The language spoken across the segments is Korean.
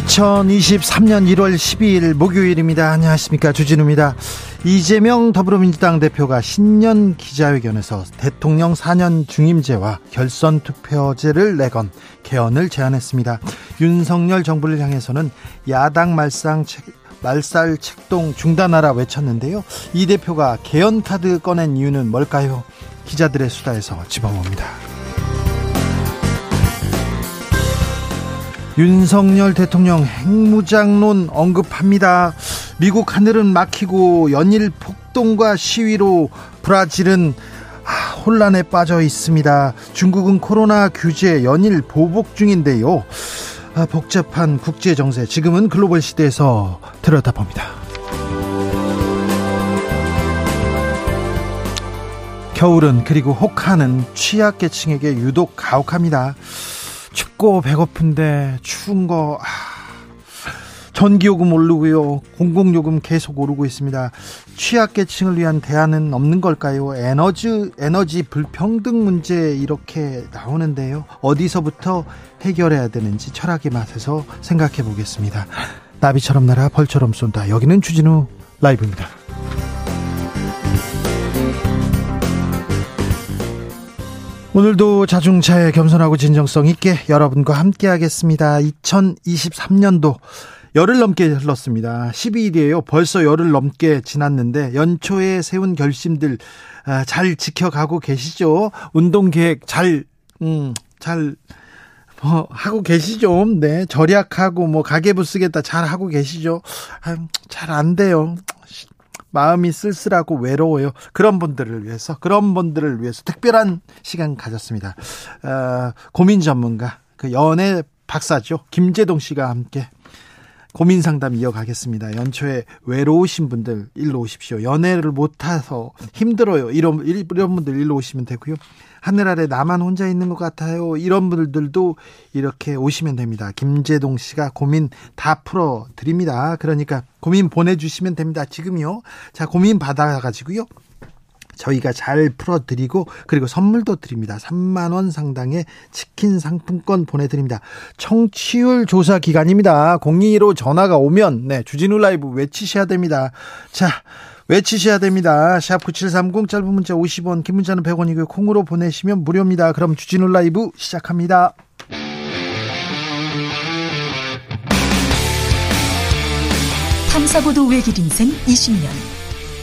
2023년 1월 12일 목요일입니다. 안녕하십니까. 주진우입니다. 이재명 더불어민주당 대표가 신년 기자회견에서 대통령 4년 중임제와 결선 투표제를 내건 개헌을 제안했습니다. 윤석열 정부를 향해서는 야당 말상 책, 말살 책동 중단하라 외쳤는데요. 이 대표가 개헌 카드 꺼낸 이유는 뭘까요? 기자들의 수다에서 집어봅니다. 윤석열 대통령 핵무장론 언급합니다. 미국 하늘은 막히고 연일 폭동과 시위로 브라질은 아, 혼란에 빠져 있습니다. 중국은 코로나 규제 연일 보복 중인데요. 아, 복잡한 국제 정세 지금은 글로벌 시대에서 들여다봅니다. 겨울은 그리고 혹하는 취약계층에게 유독 가혹합니다. 춥고 배고픈데 추운 거 아, 전기요금 오르고요. 공공요금 계속 오르고 있습니다. 취약계층을 위한 대안은 없는 걸까요? 에너지 에너지 불평등 문제 이렇게 나오는데요. 어디서부터 해결해야 되는지 철학의 맛에서 생각해 보겠습니다. 나비처럼 날아 벌처럼 쏜다. 여기는 주진우 라이브입니다 오늘도 자중차에 겸손하고 진정성 있게 여러분과 함께 하겠습니다. 2023년도 열흘 넘게 흘렀습니다. 12일이에요. 벌써 열흘 넘게 지났는데 연초에 세운 결심들 아, 잘 지켜가고 계시죠? 운동 계획 잘, 음, 잘, 뭐, 하고 계시죠? 네. 절약하고 뭐 가계부 쓰겠다 잘 하고 계시죠? 아, 잘 안 돼요. 마음이 쓸쓸하고 외로워요. 그런 분들을 위해서, 그런 분들을 위해서 특별한 시간 가졌습니다. 어, 고민 전문가, 그 연애 박사죠. 김재동 씨가 함께 고민 상담 이어가겠습니다. 연초에 외로우신 분들 일로 오십시오. 연애를 못해서 힘들어요. 이런, 이런 분들 일로 오시면 되고요. 하늘 아래 나만 혼자 있는 것 같아요. 이런 분들도 이렇게 오시면 됩니다. 김재동 씨가 고민 다 풀어 드립니다. 그러니까 고민 보내주시면 됩니다. 지금요. 자, 고민 받아가지고요. 저희가 잘 풀어드리고 그리고 선물도 드립니다. 3만 원 상당의 치킨 상품권 보내드립니다. 청취율 조사 기간입니다. 02로 전화가 오면 네 주진우 라이브 외치셔야 됩니다. 자 외치셔야 됩니다. 샵 9730 짧은 문자 50원 긴 문자는 100원이고요. 콩으로 보내시면 무료입니다. 그럼 주진우 라이브 시작합니다. 탐사보도 외길 인생 20년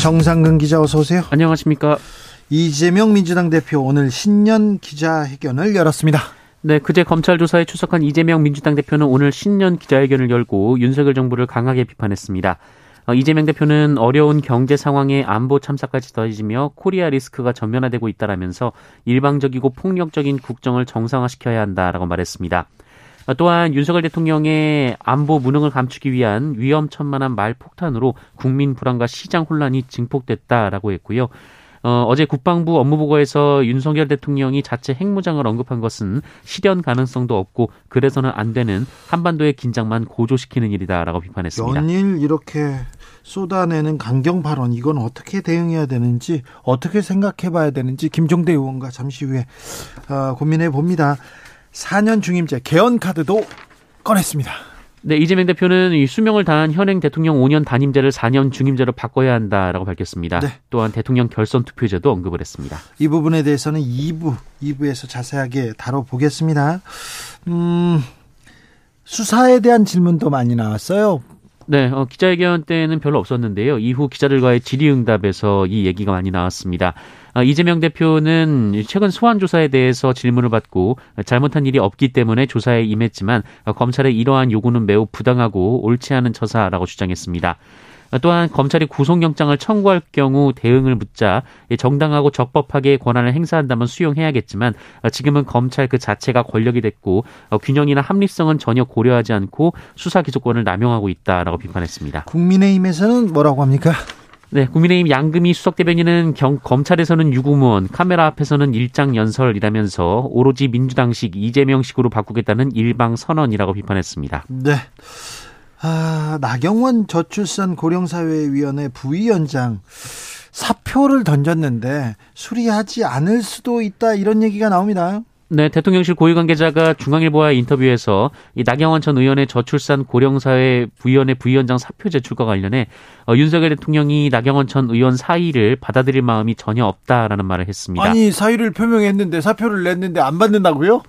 정상근 기자 어서 오세요. 안녕하십니까. 이재명 민주당 대표 오늘 신년 기자회견을 열었습니다. 네, 그제 검찰 조사에 출석한 이재명 민주당 대표는 오늘 신년 기자회견을 열고 윤석열 정부를 강하게 비판했습니다. 어, 이재명 대표는 어려운 경제 상황에 안보 참사까지 더해지며 코리아 리스크가 전면화되고 있다라면서 일방적이고 폭력적인 국정을 정상화시켜야 한다라고 말했습니다. 어, 또한 윤석열 대통령의 안보 무능을 감추기 위한 위험천만한 말 폭탄으로 국민 불안과 시장 혼란이 증폭됐다라고 했고요. 어, 어제 국방부 업무보고에서 윤석열 대통령이 자체 핵무장을 언급한 것은 실현 가능성도 없고 그래서는 안 되는 한반도의 긴장만 고조시키는 일이다라고 비판했습니다. 연일 이렇게 쏟아내는 강경 발언 이건 어떻게 대응해야 되는지 어떻게 생각해 봐야 되는지 김종대 의원과 잠시 후에 어, 고민해 봅니다. 4년 중임제 개헌 카드도 꺼냈습니다. 네, 이재명 대표는 이 수명을 다한 현행 대통령 5년 단임제를 4년 중임제로 바꿔야 한다라고 밝혔습니다. 네. 또한 대통령 결선 투표제도 언급을 했습니다. 이 부분에 대해서는 2부, 2부에서 자세하게 다뤄보겠습니다. 음, 수사에 대한 질문도 많이 나왔어요. 네, 어, 기자회견 때는 별로 없었는데요. 이후 기자들과의 질의응답에서 이 얘기가 많이 나왔습니다. 어, 이재명 대표는 최근 소환 조사에 대해서 질문을 받고 잘못한 일이 없기 때문에 조사에 임했지만 어, 검찰의 이러한 요구는 매우 부당하고 옳지 않은 처사라고 주장했습니다. 또한 검찰이 구속영장을 청구할 경우 대응을 묻자 정당하고 적법하게 권한을 행사한다면 수용해야겠지만 지금은 검찰 그 자체가 권력이 됐고 균형이나 합리성은 전혀 고려하지 않고 수사 기소권을 남용하고 있다라고 비판했습니다. 국민의힘에서는 뭐라고 합니까? 네, 국민의힘 양금희 수석 대변인은 경, 검찰에서는 유구무원, 카메라 앞에서는 일장 연설이라면서 오로지 민주당식 이재명식으로 바꾸겠다는 일방 선언이라고 비판했습니다. 네. 아, 나경원 저출산 고령사회위원회 부위원장 사표를 던졌는데 수리하지 않을 수도 있다 이런 얘기가 나옵니다. 네, 대통령실 고위 관계자가 중앙일보와의 인터뷰에서 이 나경원 전 의원의 저출산 고령사회 부위원회 부위원장 사표 제출과 관련해 어, 윤석열 대통령이 나경원 전 의원 사의를 받아들일 마음이 전혀 없다라는 말을 했습니다. 아니 사의를 표명했는데 사표를 냈는데 안 받는다고요?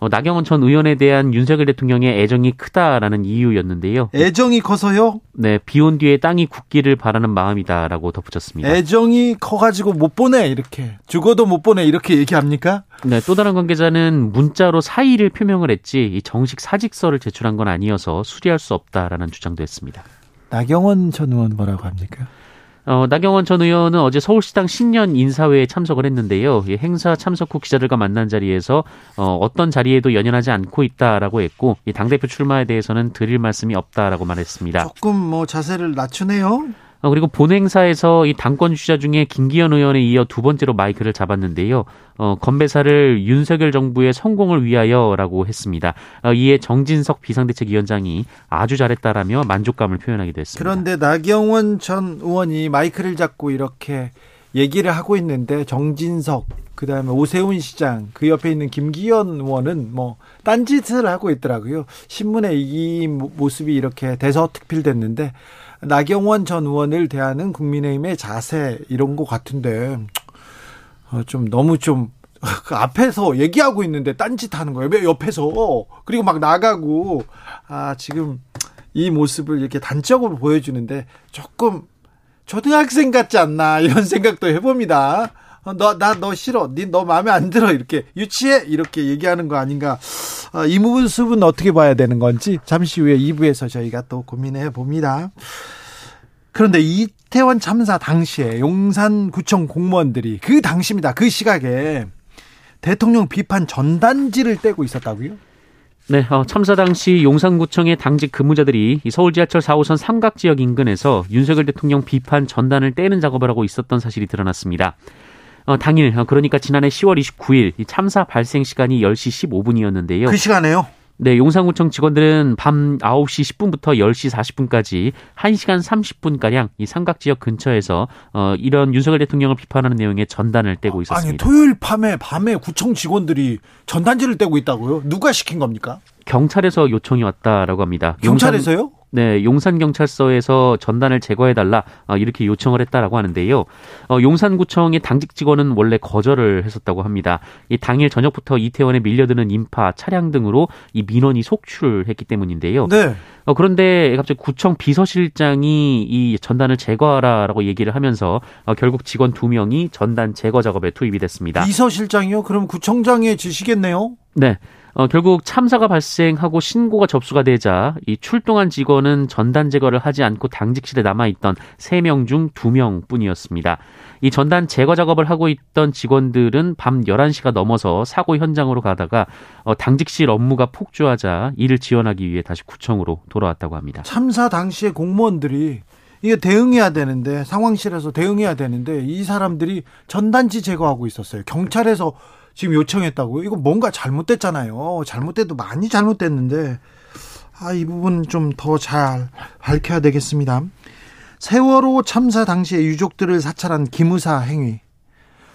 어, 나경원 전 의원에 대한 윤석열 대통령의 애정이 크다라는 이유였는데요. 애정이 커서요? 네, 비온 뒤에 땅이 굳기를 바라는 마음이다라고 덧붙였습니다. 애정이 커가지고 못 보내 이렇게 죽어도 못 보내 이렇게 얘기합니까? 네, 또 다른 관계자는 문자로 사의를 표명을 했지 정식 사직서를 제출한 건 아니어서 수리할 수 없다라는 주장도 했습니다. 나경원 전 의원 뭐라고 합니까? 어, 나경원 전 의원은 어제 서울시당 신년 인사회에 참석을 했는데요. 이 행사 참석 후 기자들과 만난 자리에서 어, 어떤 자리에도 연연하지 않고 있다라고 했고 이 당대표 출마에 대해서는 드릴 말씀이 없다라고 말했습니다. 조금 뭐 자세를 낮추네요. 어, 그리고 본행사에서 이 당권 주자 중에 김기현 의원에 이어 두 번째로 마이크를 잡았는데요. 어, 건배사를 윤석열 정부의 성공을 위하여라고 했습니다. 어, 이에 정진석 비상대책위원장이 아주 잘했다라며 만족감을 표현하기도 했습니다. 그런데 나경원 전 의원이 마이크를 잡고 이렇게 얘기를 하고 있는데 정진석 그다음에 오세훈 시장 그 옆에 있는 김기현 의원은 뭐 딴짓을 하고 있더라고요. 신문에 이 모습이 이렇게 대서특필됐는데 나경원 전 의원을 대하는 국민의힘의 자세 이런 것 같은데 어, 좀 너무 좀 그 앞에서 얘기하고 있는데 딴짓 하는 거예요. 왜 옆에서 그리고 막 나가고 아 지금 이 모습을 이렇게 단적으로 보여주는데 조금 초등학생 같지 않나 이런 생각도 해봅니다. 어, 너나 너 싫어, 니너 마음에 안 들어 이렇게 유치해 이렇게 얘기하는 거 아닌가? 아, 이 모습은 어떻게 봐야 되는 건지 잠시 후에 2부에서 저희가 또 고민해 봅니다. 그런데 이태원 참사 당시에 용산구청 공무원들이 그 당시입니다. 그 시각에 대통령 비판 전단지를 떼고 있었다고요? 네, 어, 참사 당시 용산구청의 당직 근무자들이 서울 지하철 4호선 삼각 지역 인근에서 윤석열 대통령 비판 전단을 떼는 작업을 하고 있었던 사실이 드러났습니다. 어, 당일 어, 그러니까 지난해 10월 29일 참사 발생 시간이 10시 15분이었는데요. 그 시간에요? 네, 용산구청 직원들은 밤 9시 10분부터 10시 40분까지 1시간 30분가량 이 삼각 지역 근처에서 어, 이런 윤석열 대통령을 비판하는 내용의 전단을 떼고 있었습니다. 아니, 토요일 밤에, 밤에 구청 직원들이 전단지를 떼고 있다고요? 누가 시킨 겁니까? 경찰에서 요청이 왔다라고 합니다. 경찰에서요? 용산, 네, 용산경찰서에서 전단을 제거해달라 어, 이렇게 요청을 했다라고 하는데요. 어, 용산구청의 당직 직원은 원래 거절을 했었다고 합니다. 이 당일 저녁부터 이태원에 밀려드는 인파, 차량 등으로 이 민원이 속출했기 때문인데요. 네. 어, 그런데 갑자기 구청 비서실장이 이 전단을 제거하라라고 얘기를 하면서 어, 결국 직원 두 명이 전단 제거 작업에 투입이 됐습니다. 비서실장이요? 그럼 구청장의 지시겠네요? 네. 어, 결국 참사가 발생하고 신고가 접수가 되자 이 출동한 직원은 전단 제거를 하지 않고 당직실에 남아 있던 3명 중 2명 뿐이었습니다. 이 전단 제거 작업을 하고 있던 직원들은 밤 11시가 넘어서 사고 현장으로 가다가 어, 당직실 업무가 폭주하자 이를 지원하기 위해 다시 구청으로 돌아왔다고 합니다. 참사 당시에 공무원들이 이게 대응해야 되는데 상황실에서 대응해야 되는데 이 사람들이 전단지 제거하고 있었어요. 경찰에서 지금 요청했다고요? 이거 뭔가 잘못됐잖아요. 잘못돼도 많이 잘못됐는데 아, 이 부분 좀 더 잘 밝혀야 되겠습니다. 세월호 참사 당시에 유족들을 사찰한 기무사 행위.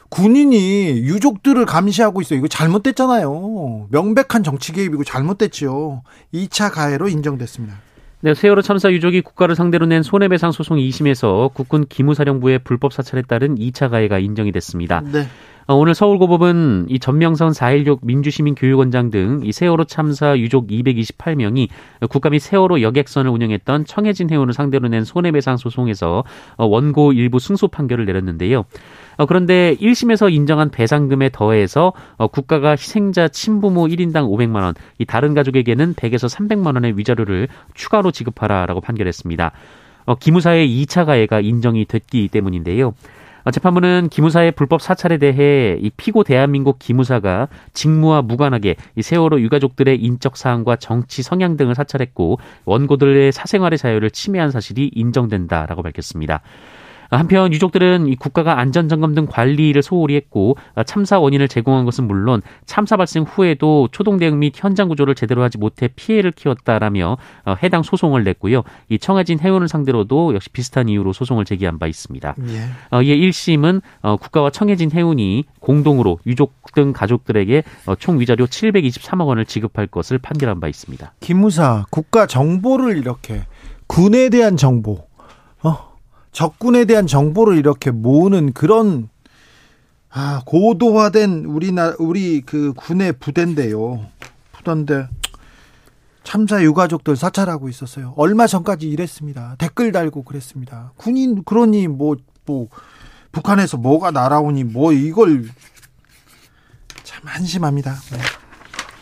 군인이 유족들을 감시하고 있어요. 이거 잘못됐잖아요. 명백한 정치 개입이고 잘못됐죠. 2차 가해로 인정됐습니다. 네, 세월호 참사 유족이 국가를 상대로 낸 손해배상 소송 2심에서 국군 기무사령부의 불법 사찰에 따른 2차 가해가 인정이 됐습니다. 네. 어, 오늘 서울고법은 이 전명선 4.16 민주시민교육원장 등 이 세월호 참사 유족 228명이 국가 및 세월호 여객선을 운영했던 청해진 해운을 상대로 낸 손해배상 소송에서 어, 원고 일부 승소 판결을 내렸는데요. 어, 그런데 1심에서 인정한 배상금에 더해서 국가가 희생자 친부모 1인당 500만 원, 이 다른 가족에게는 100에서 300만 원의 위자료를 추가로 지급하라라고 판결했습니다. 기무사의 2차 가해가 인정이 됐기 때문인데요. 어, 재판부는 기무사의 불법 사찰에 대해 이 피고 대한민국 기무사가 직무와 무관하게 이 세월호 유가족들의 인적 사항과 정치 성향 등을 사찰했고 원고들의 사생활의 자유를 침해한 사실이 인정된다라고 밝혔습니다. 한편 유족들은 이 국가가 안전점검 등 관리를 소홀히 했고 참사 원인을 제공한 것은 물론 참사 발생 후에도 초동 대응 및 현장 구조를 제대로 하지 못해 피해를 키웠다라며 어, 해당 소송을 냈고요. 이 청해진 해운을 상대로도 역시 비슷한 이유로 소송을 제기한 바 있습니다. 예. 어, 이에 1심은 어, 국가와 청해진 해운이 공동으로 유족 등 가족들에게 총 위자료 723억 원을 지급할 것을 판결한 바 있습니다. 김무사 국가 정보를 이렇게 군에 대한 정보 적군에 대한 정보를 이렇게 모으는 그런 아, 고도화된 우리나 우리 그 군의 부대인데요. 부대인데 참사 유가족들 사찰하고 있었어요. 얼마 전까지 이랬습니다. 댓글 달고 그랬습니다. 군인 그러니 뭐뭐 뭐 북한에서 뭐가 날아오니 뭐 이걸 참 한심합니다. 네.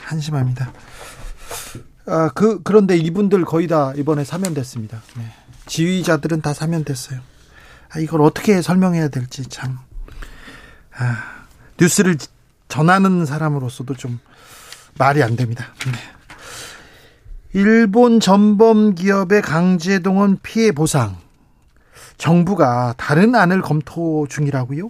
한심합니다. 아, 그 그런데 이분들 거의 다 이번에 사면됐습니다. 네. 지휘자들은 다 사면됐어요. 아, 이걸 어떻게 설명해야 될지 참 아, 뉴스를 전하는 사람으로서도 좀 말이 안 됩니다. 네. 일본 전범 기업의 강제 동원 피해 보상 정부가 다른 안을 검토 중이라고요?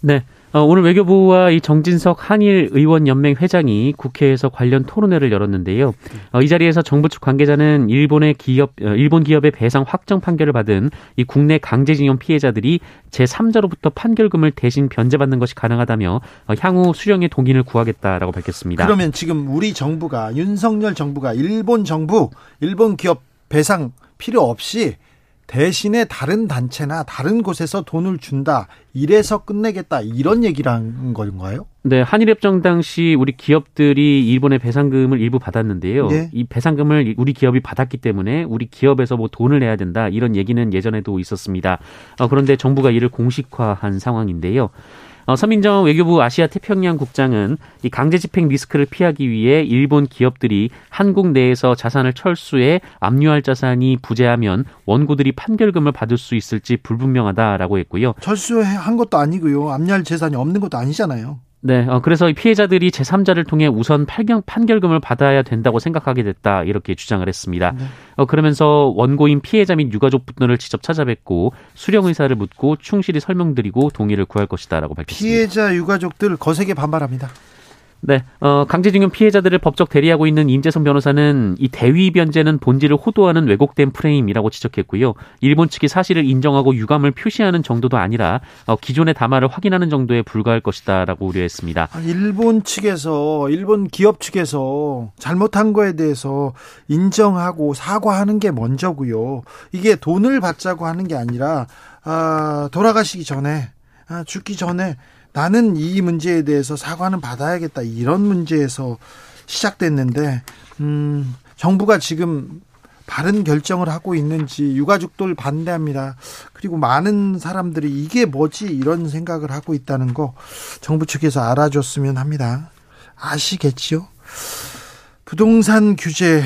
네. 어, 오늘 외교부와 이 정진석 한일 의원 연맹 회장이 국회에서 관련 토론회를 열었는데요. 어, 이 자리에서 정부 측 관계자는 일본의 기업 어, 일본 기업의 배상 확정 판결을 받은 이 국내 강제징용 피해자들이 제3자로부터 판결금을 대신 변제받는 것이 가능하다며 향후 수령의 동의를 구하겠다라고 밝혔습니다. 그러면 지금 우리 정부가 윤석열 정부가 일본 정부 일본 기업 배상 필요 없이 대신에 다른 단체나 다른 곳에서 돈을 준다. 이래서 끝내겠다. 이런 얘기를 한 건가요? 네, 한일협정 당시 우리 기업들이 일본의 배상금을 일부 받았는데요. 네. 이 배상금을 우리 기업이 받았기 때문에 우리 기업에서 뭐 돈을 내야 된다. 이런 얘기는 예전에도 있었습니다. 어, 그런데 정부가 이를 공식화한 상황인데요. 어, 서민정 외교부 아시아 태평양 국장은 이 강제 집행 리스크를 피하기 위해 일본 기업들이 한국 내에서 자산을 철수해 압류할 자산이 부재하면 원고들이 판결금을 받을 수 있을지 불분명하다라고 했고요. 철수한 것도 아니고요. 압류할 재산이 없는 것도 아니잖아요. 네, 어, 그래서 피해자들이 제3자를 통해 우선 판결, 판결금을 받아야 된다고 생각하게 됐다 이렇게 주장을 했습니다. 네. 어, 그러면서 원고인 피해자 및 유가족 분들을 직접 찾아뵙고 수령 의사를 묻고 충실히 설명드리고 동의를 구할 것이다라고 밝혔습니다. 피해자 유가족들 거세게 반발합니다. 네, 어, 강제징용 피해자들을 법적 대리하고 있는 임재성 변호사는 이 대위 변제는 본질을 호도하는 왜곡된 프레임이라고 지적했고요. 일본 측이 사실을 인정하고 유감을 표시하는 정도도 아니라 어, 기존의 담화를 확인하는 정도에 불과할 것이다라고 우려했습니다. 아, 일본 측에서 일본 기업 측에서 잘못한 거에 대해서 인정하고 사과하는 게 먼저고요. 이게 돈을 받자고 하는 게 아니라 아, 돌아가시기 전에 아, 죽기 전에 나는 이 문제에 대해서 사과는 받아야겠다 이런 문제에서 시작됐는데 음, 정부가 지금 바른 결정을 하고 있는지 유가족들 반대합니다. 그리고 많은 사람들이 이게 뭐지 이런 생각을 하고 있다는 거 정부 측에서 알아줬으면 합니다. 아시겠지요? 부동산 규제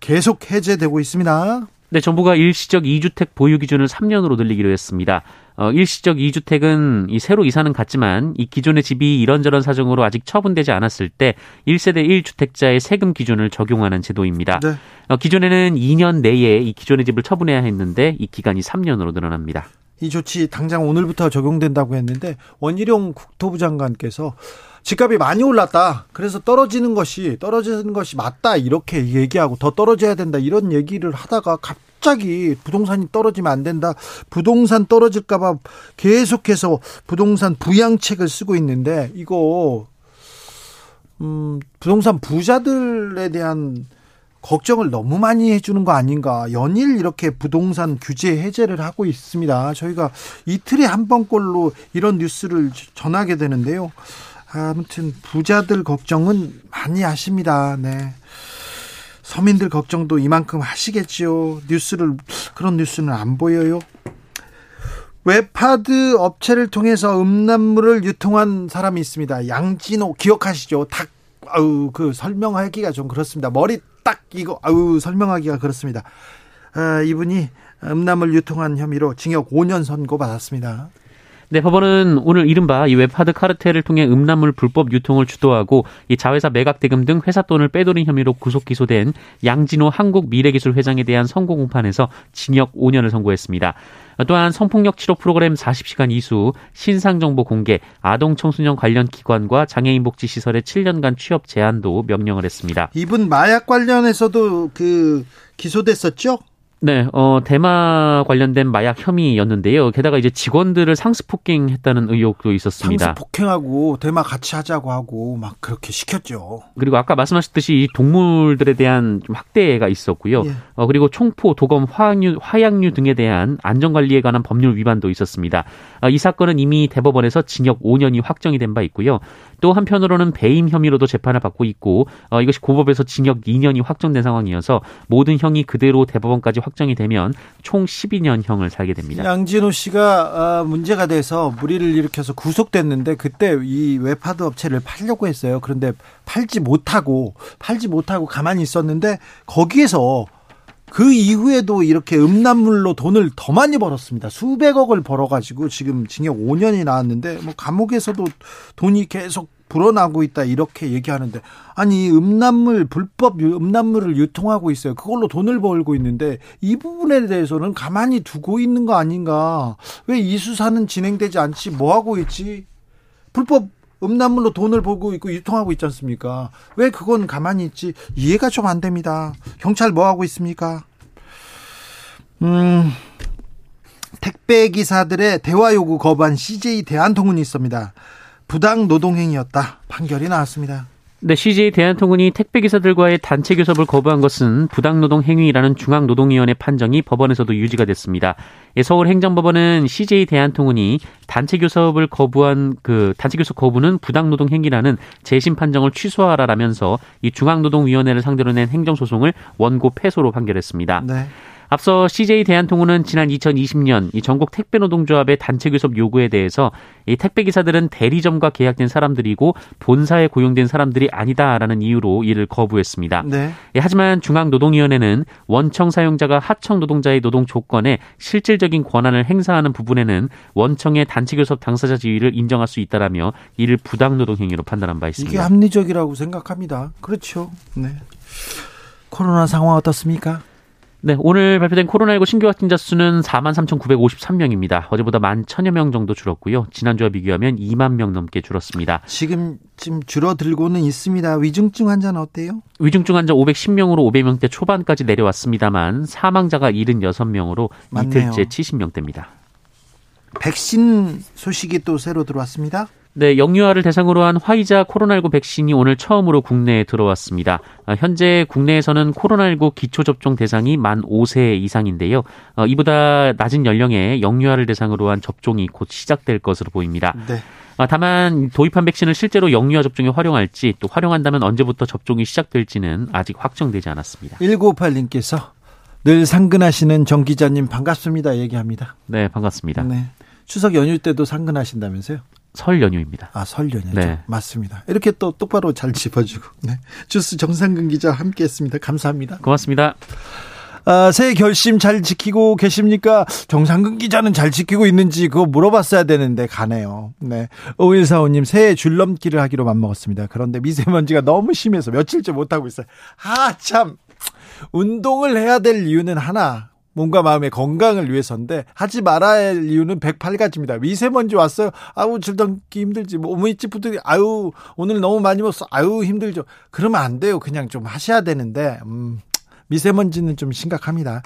계속 해제되고 있습니다. 네, 정부가 일시적 2주택 보유 기준을 3년으로 늘리기로 했습니다. 어, 일시적 2주택은 이 새로 이사는 갔지만 이 기존의 집이 이런저런 사정으로 아직 처분되지 않았을 때 1세대 1주택자의 세금 기준을 적용하는 제도입니다. 네. 어, 기존에는 2년 내에 이 기존의 집을 처분해야 했는데 이 기간이 3년으로 늘어납니다. 이 조치 당장 오늘부터 적용된다고 했는데 원희룡 국토부 장관께서 집값이 많이 올랐다. 그래서 떨어지는 것이 떨어지는 것이 맞다. 이렇게 얘기하고 더 떨어져야 된다. 이런 얘기를 하다가 갑 자기 부동산이 떨어지면 안 된다. 부동산 떨어질까봐 계속해서 부동산 부양책을 쓰고 있는데 이거 음, 부동산 부자들에 대한 걱정을 너무 많이 해주는 거 아닌가. 연일 이렇게 부동산 규제 해제를 하고 있습니다. 저희가 이틀에 한 번꼴로 이런 뉴스를 전하게 되는데요. 아무튼 부자들 걱정은 많이 하십니다. 네. 서민들 걱정도 이만큼 하시겠지요. 뉴스를 그런 뉴스는 안 보여요. 웹하드 업체를 통해서 음란물을 유통한 사람이 있습니다. 양진호 기억하시죠? 닭 아우 그 설명하기가 좀 그렇습니다. 머리 딱 이거 아우 설명하기가 그렇습니다. 아, 이분이 음란물 유통한 혐의로 징역 5년 선고 받았습니다. 네, 법원은 오늘 이른바 이 웹하드 카르텔을 통해 음란물 불법 유통을 주도하고 이 자회사 매각 대금 등 회사 돈을 빼돌린 혐의로 구속 기소된 양진호 한국 미래기술 회장에 대한 선고 공판에서 징역 5년을 선고했습니다. 또한 성폭력 치료 프로그램 40시간 이수, 신상 정보 공개, 아동 청소년 관련 기관과 장애인 복지 시설의 7년간 취업 제한도 명령을 했습니다. 이분 마약 관련해서도 그 기소됐었죠? 네, 어, 대마 관련된 마약 혐의였는데요. 게다가 이제 직원들을 상습 폭행했다는 의혹도 있었습니다. 상습 폭행하고 대마 같이 하자고 하고 막 그렇게 시켰죠. 그리고 아까 말씀하셨듯이 동물들에 대한 좀 학대가 있었고요. 예. 어, 그리고 총포, 도검, 화학류, 화약류 등에 대한 안전관리에 관한 법률 위반도 있었습니다. 어, 이 사건은 이미 대법원에서 징역 5년이 확정이 된 바 있고요. 또 한편으로는 배임 혐의로도 재판을 받고 있고 어, 이것이 고법에서 징역 2년이 확정된 상황이어서 모든 형이 그대로 대법원까지 확 정이 되면 총 12년형을 살게 됩니다. 양진호 씨가 어, 문제가 돼서 물의를 일으켜서 구속됐는데 그때 이 웹하드 업체를 팔려고 했어요. 그런데 팔지 못하고 팔지 못하고 가만히 있었는데 거기에서 그 이후에도 이렇게 음란물로 돈을 더 많이 벌었습니다. 수백억을 벌어가지고 지금 징역 5년이 나왔는데 뭐 감옥에서도 돈이 계속 불어나고 있다 이렇게 얘기하는데 아니 음란물 불법 음란물을 유통하고 있어요. 그걸로 돈을 벌고 있는데 이 부분에 대해서는 가만히 두고 있는 거 아닌가? 왜 이 수사는 진행되지 않지? 뭐 하고 있지? 불법 음란물로 돈을 벌고 있고 유통하고 있지 않습니까? 왜 그건 가만히 있지? 이해가 좀 안 됩니다. 경찰 뭐 하고 있습니까? 음, 택배 기사들의 대화 요구 거부한 CJ 대한통운이 있습니다. 부당 노동행위였다. 판결이 나왔습니다. 네, CJ 대한통운이 택배기사들과의 단체 교섭을 거부한 것은 부당노동 행위라는 중앙노동위원회 판정이 법원에서도 유지가 됐습니다. 예, 서울행정법원은 CJ 대한통운이 단체 교섭을 거부한 그 단체 교섭 거부는 부당노동 행위라는 재심 판정을 취소하라라면서 이 중앙노동위원회를 상대로 낸 행정소송을 원고 패소로 판결했습니다. 네. 앞서 CJ 대한통운은 지난 2020년 이 전국 택배 노동조합의 단체 교섭 요구에 대해서 이 택배 기사들은 대리점과 계약된 사람들이고 본사에 고용된 사람들이 아니다라는 이유로 이를 거부했습니다. 네. 예, 하지만 중앙노동위원회는 원청 사용자가 하청 노동자의 노동 조건에 실질적인 권한을 행사하는 부분에는 원청의 단체 교섭 당사자 지위를 인정할 수 있다라며 이를 부당 노동 행위로 판단한 바 있습니다. 이게 합리적이라고 생각합니다. 그렇죠. 네. 코로나 상황 어떻습니까? 네, 오늘 발표된 코로나19 신규 확진자 수는 4만 3,953명입니다. 어제보다 1만 1천여 명 정도 줄었고요. 지난주와 비교하면 2만 명 넘게 줄었습니다. 지금 지금 줄어들고는 있습니다. 위중증 환자는 어때요? 위중증 환자 510명으로 500명대 초반까지 내려왔습니다만 사망자가 76명으로 맞네요. 이틀째 70명대입니다. 백신 소식이 또 새로 들어왔습니다. 네, 영유아를 대상으로 한 화이자 코로나19 백신이 오늘 처음으로 국내에 들어왔습니다. 아, 현재 국내에서는 코로나19 기초접종 대상이 만 5세 이상인데요. 어, 이보다 낮은 연령의 영유아를 대상으로 한 접종이 곧 시작될 것으로 보입니다. 네. 아, 다만 도입한 백신을 실제로 영유아 접종에 활용할지 또 활용한다면 언제부터 접종이 시작될지는 아직 확정되지 않았습니다. 1958님께서 늘 상근하시는 정 기자님 반갑습니다 얘기합니다. 네, 반갑습니다. 네. 추석 연휴 때도 상근하신다면서요? 설 연휴입니다. 아, 설 연휴죠. 네. 맞습니다. 이렇게 또 똑바로 잘 짚어주고. 네. 주스 정상근 기자 함께 했습니다. 감사합니다. 고맙습니다. 아, 새해 결심 잘 지키고 계십니까? 정상근 기자는 잘 지키고 있는지 그거 물어봤어야 되는데 가네요. 네. 5145님 새해 줄넘기를 하기로 맘먹었습니다. 그런데 미세먼지가 너무 심해서 며칠째 못하고 있어요. 아, 참. 운동을 해야 될 이유는 하나. 몸과 마음의 건강을 위해서인데 하지 말아야 할 이유는 108가지입니다. 미세먼지 왔어요. 아우 줄넘기 힘들지. 뭐몸이 찌푸들이 아유 오늘 너무 많이 먹었어. 아유 힘들죠. 그러면 안 돼요. 그냥 좀 하셔야 되는데 음, 미세먼지는 좀 심각합니다.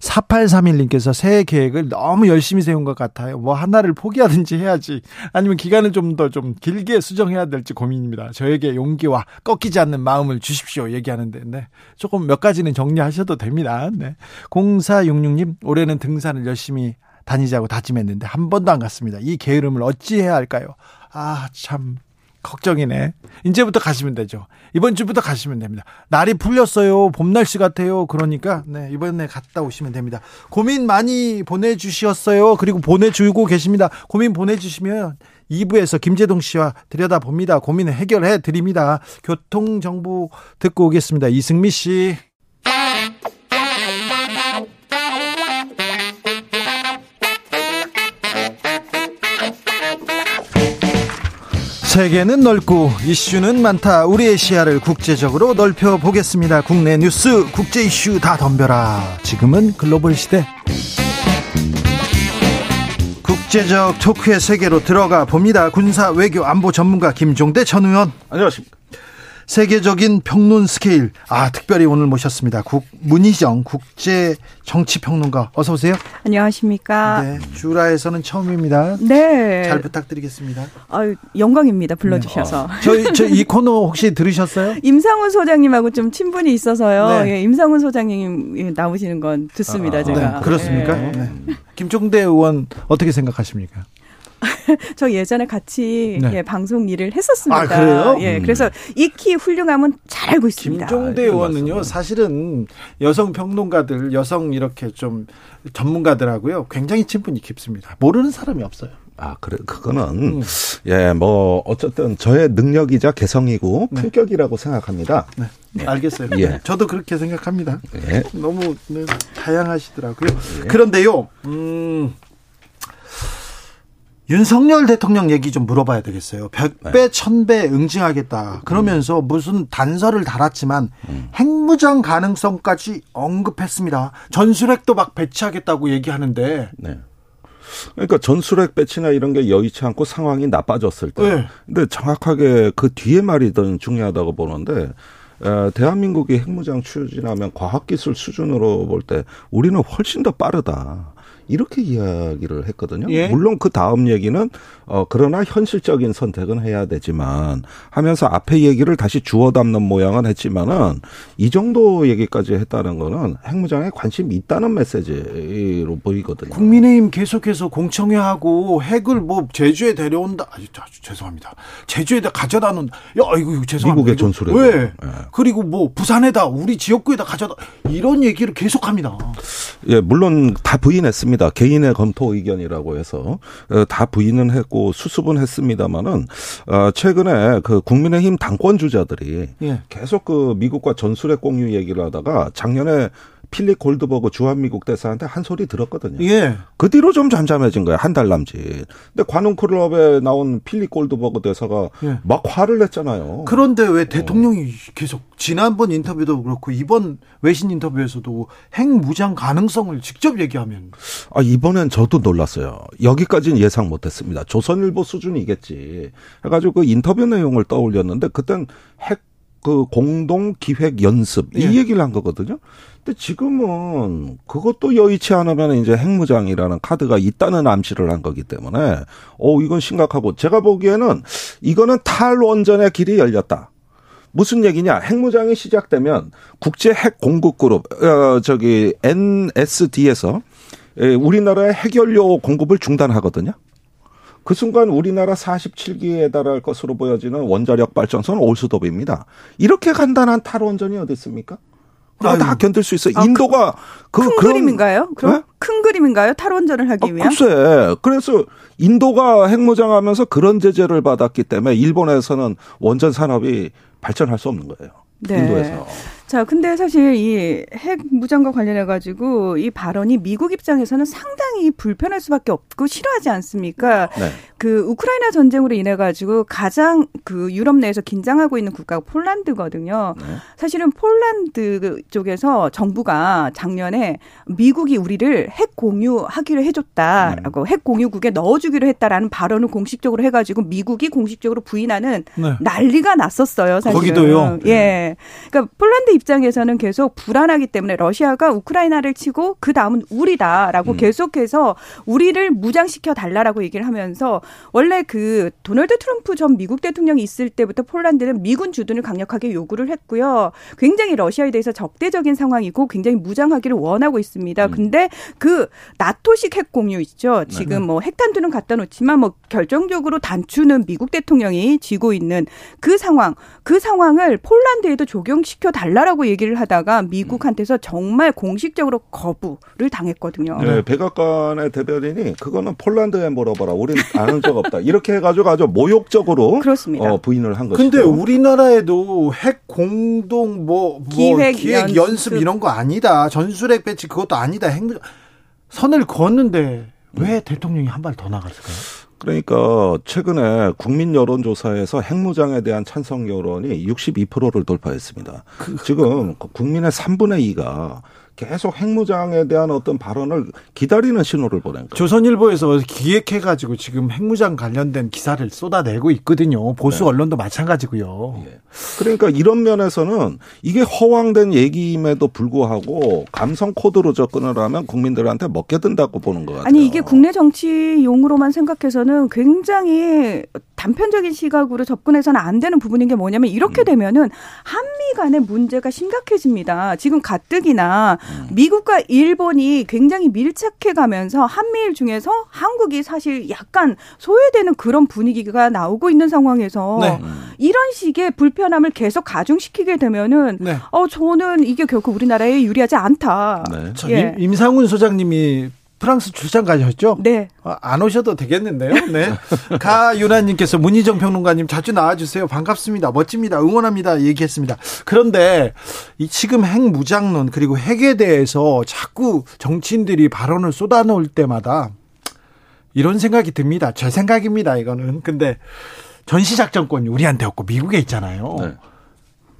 4831님께서 새해 계획을 너무 열심히 세운 것 같아요. 뭐 하나를 포기하든지 해야지. 아니면 기간을 좀 더좀 좀 길게 수정해야 될지 고민입니다. 저에게 용기와 꺾이지 않는 마음을 주십시오. 얘기하는데, 네. 조금 몇 가지는 정리하셔도 됩니다. 네. 0466님, 올해는 등산을 열심히 다니자고 다짐했는데 한 번도 안 갔습니다. 이 게으름을 어찌해야 할까요? 아, 참. 걱정이네. 이제부터 가시면 되죠. 이번 주부터 가시면 됩니다. 날이 풀렸어요. 봄 날씨 같아요. 그러니까 네, 이번에 갔다 오시면 됩니다. 고민 많이 보내 주셨어요. 그리고 보내 주고 계십니다. 고민 보내 주시면 2부에서 김재동 씨와 들여다봅니다. 고민을 해결해 드립니다. 교통 정보 듣고 오겠습니다. 이승미 씨. 세계는 넓고 이슈는 많다. 우리의 시야를 국제적으로 넓혀 보겠습니다. 국내 뉴스, 국제 이슈 다 덤벼라. 지금은 글로벌 시대. 국제적 토크의 세계로 들어가 봅니다. 군사 외교 안보 전문가 김종대 전 의원. 안녕하십니까. 세계적인 평론 스케일. 아, 특별히 오늘 모셨습니다. 국, 문희정 국제 정치 평론가. 어서 오세요. 안녕하십니까. 네. 주라에서는 처음입니다. 네. 잘 부탁드리겠습니다. 아 영광입니다. 불러주셔서. 네. 어. 저희, 저이 코너 혹시 들으셨어요? 임상훈 소장님하고 좀 친분이 있어서요. 네. 예, 임상훈 소장님 나오시는 건 듣습니다. 아, 제가. 네, 그렇습니까? 네. 네. 김종대 의원 어떻게 생각하십니까? 저 예전에 같이 네. 예, 방송 일을 했었습니다. 아, 그래요? 예, 음. 그래서 익히 훌륭함은 잘 알고 있습니다. 김종대 의원은요, 사실은 여성 평론가들, 여성 이렇게 좀 전문가들하고요, 굉장히 친분이 깊습니다. 모르는 사람이 없어요. 아, 그래, 그거는, 음. 예, 뭐, 어쨌든 저의 능력이자 개성이고 네. 품격이라고 생각합니다. 네. 네. 알겠어요. 예. 저도 그렇게 생각합니다. 예. 너무 네, 다양하시더라고요. 예. 그런데요, 음, 윤석열 대통령 얘기 좀 물어봐야 되겠어요. 100배, 네. 1000배 응징하겠다. 그러면서 음. 무슨 단서를 달았지만 음. 핵무장 가능성까지 언급했습니다. 전술핵도 막 배치하겠다고 얘기하는데. 네. 그러니까 전술핵 배치나 이런 게 여의치 않고 상황이 나빠졌을 때. 네. 근데 정확하게 그 뒤에 말이 더 중요하다고 보는데 에, 대한민국이 핵무장 추진하면 과학기술 수준으로 볼 때 우리는 훨씬 더 빠르다. 이렇게 이야기를 했거든요. 예? 물론 그 다음 얘기는 어 그러나 현실적인 선택은 해야 되지만 하면서 앞에 얘기를 다시 주워 담는 모양은 했지만은 이 정도 얘기까지 했다는 거는 핵무장에 관심이 있다는 메시지로 보이거든요. 국민의힘 계속해서 공청회하고 핵을 뭐 제주에 데려온다. 아주, 죄송합니다. 제주에다 가져다 놓은 야 이거 죄송합니다. 미국의 전술에 왜? 네. 그리고 뭐 부산에다 우리 지역구에다 가져다 이런 얘기를 계속합니다. 예, 물론 다 부인했습니다. 했습니다. 개인의 검토 의견이라고 해서 어, 다 부인은 했고 수습은 했습니다마는 어, 최근에 그 국민의힘 당권 주자들이 예. 계속 그 미국과 전술핵 공유 얘기를 하다가 작년에 필립 골드버그 주한미국 대사한테 한 소리 들었거든요. 예. 그 뒤로 좀 잠잠해진 거예요. 한 달 남짓. 근데 관훈 클럽에 나온 필립 골드버그 대사가 예. 막 화를 냈잖아요. 그런데 왜 대통령이 어. 계속 지난번 인터뷰도 그렇고 이번 외신 인터뷰에서도 핵 무장 가능성을 직접 얘기하면 아 이번엔 저도 놀랐어요. 여기까지는 예상 못 했습니다. 조선일보 수준이겠지. 해 가지고 그 인터뷰 내용을 떠올렸는데 그땐 핵 그 공동 기획 연습 이 예. 얘기를 한 거거든요. 근데 지금은 그것도 여의치 않으면 이제 핵무장이라는 카드가 있다는 암시를 한 거기 때문에 어 이건 심각하고 제가 보기에는 이거는 탈원전의 길이 열렸다. 무슨 얘기냐? 핵무장이 시작되면 국제 핵 공급 그룹 어 저기 NSD에서 우리나라의 핵연료 공급을 중단하거든요. 그 순간 우리나라 47기에 달할 것으로 보여지는 원자력 발전소는 올수도입니다. 이렇게 간단한 탈원전이 어디 있습니까? 다 견딜 수 있어요. 아, 인도가 그, 큰 그런, 그림인가요? 그럼 네? 큰 그림인가요? 탈원전을 하기 아, 위한? 글쎄. 그래서 인도가 핵무장하면서 그런 제재를 받았기 때문에 일본에서는 원전 산업이 발전할 수 없는 거예요. 네. 인도에서. 자, 근데 사실 이 핵 무장과 관련해 가지고 이 발언이 미국 입장에서는 상당히 불편할 수밖에 없고 싫어하지 않습니까? 네. 그 우크라이나 전쟁으로 인해 가지고 가장 그 유럽 내에서 긴장하고 있는 국가가 폴란드거든요. 네. 사실은 폴란드 쪽에서 정부가 작년에 미국이 우리를 핵 공유하기로 해줬다라고 음. 핵 공유국에 넣어주기로 했다라는 발언을 공식적으로 해가지고 미국이 공식적으로 부인하는 네. 난리가 났었어요. 사실 거기도요. 예. 그러니까 폴란드 입장에서는 계속 불안하기 때문에 러시아가 우크라이나를 치고 그 다음은 우리다라고 음. 계속해서 우리를 무장시켜 달라라고 얘기를 하면서 원래 그 도널드 트럼프 전 미국 대통령이 있을 때부터 폴란드는 미군 주둔을 강력하게 요구를 했고요. 굉장히 러시아에 대해서 적대적인 상황이고 굉장히 무장하기를 원하고 있습니다. 음. 근데 그 나토식 핵 공유 있죠. 지금 네네. 뭐 핵탄두는 갖다 놓지만 뭐 결정적으로 단추는 미국 대통령이 쥐고 있는 그 상황, 그 상황을 폴란드에도 적용시켜 달라라고 얘기를 하다가 미국한테서 정말 공식적으로 거부를 당했거든요. 네, 백악관의 대변인이 그거는 폴란드에 물어봐라. 우리는 아는 적 없다. 이렇게 해가지고 아주 모욕적으로 그렇습니다. 어, 부인을 한 것이죠. 근데 우리나라에도 핵 공동 뭐, 뭐 기획, 기획 연습. 연습 이런 거 아니다. 전술핵 배치 그것도 아니다. 핵 선을 그었는데 왜 대통령이 한 발 더 나갔을까요? 그러니까 최근에 국민 여론조사에서 핵무장에 대한 찬성 여론이 62%를 돌파했습니다. 그, 지금 국민의 3분의 2가 계속 핵무장에 대한 어떤 발언을 기다리는 신호를 보낸 거예요. 조선일보에서 기획해가지고 지금 핵무장 관련된 기사를 쏟아내고 있거든요. 보수 네. 언론도 마찬가지고요. 예. 그러니까 이런 면에서는 이게 허황된 얘기임에도 불구하고 감성 코드로 접근을 하면 국민들한테 먹게 된다고 보는 것 같아요. 아니 이게 국내 정치 용으로만 생각해서는 굉장히 단편적인 시각으로 접근해서는 안 되는 부분인 게 뭐냐면 이렇게 음. 되면은 한미 간의 문제가 심각해집니다. 지금 가뜩이나 음. 미국과 일본이 굉장히 밀착해 가면서 한미일 중에서 한국이 사실 약간 소외되는 그런 분위기가 나오고 있는 상황에서 네. 이런 식의 불편함을 계속 가중시키게 되면은 네. 어 저는 이게 결코 우리나라에 유리하지 않다. 네. 예. 임상훈 소장님이 프랑스 출장 가셨죠? 네. 아, 안 오셔도 되겠는데요. 네. 가윤아님께서 문희정 평론가님 자주 나와주세요. 반갑습니다. 멋집니다. 응원합니다. 얘기했습니다. 그런데 이 지금 핵 무장론 그리고 핵에 대해서 자꾸 정치인들이 발언을 쏟아놓을 때마다 이런 생각이 듭니다. 제 생각입니다. 이거는. 근데 전시작전권이 우리한테 없고 미국에 있잖아요. 네.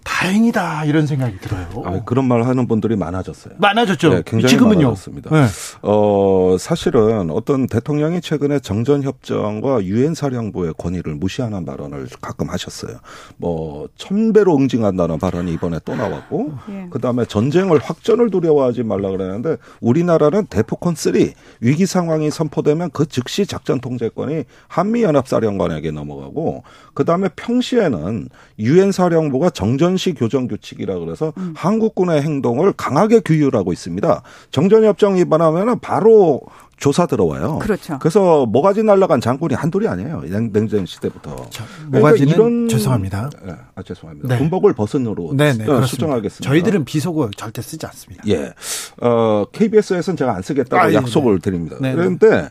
다행이다 이런 생각이 들어요. 아, 그런 말 하는 분들이 많아졌어요. 많아졌죠. 네, 굉장히 지금은요. 많아졌습니다. 네. 어, 사실은 어떤 대통령이 최근에 정전 협정과 유엔 사령부의 권위를 무시하는 발언을 가끔 하셨어요. 뭐 천배로 응징한다는 발언이 이번에 또 나왔고 예. 그다음에 전쟁을 확전을 두려워하지 말라 그러는데 우리나라는 대포콘 3 위기 상황이 선포되면 그 즉시 작전 통제권이 한미 연합 사령관에게 넘어가고 그다음에 평시에는 유엔 사령부가 정전 정전시 교정 규칙이라 그래서 음. 한국군의 행동을 강하게 규율하고 있습니다. 정전협정 위반하면 바로 조사 들어와요. 그렇죠. 그래서 모가지 날라간 장군이 한둘이 아니에요. 냉전 시대부터. 자, 모가지는 그러니까 이런 죄송합니다. 네, 아 죄송합니다. 네. 군복을 벗은으로 네, 네, 수정하겠습니다. 저희들은 비속어 절대 쓰지 않습니다. 예. 어, KBS에서는 제가 안 쓰겠다고 아, 예, 약속을 네. 드립니다. 네, 네. 그런데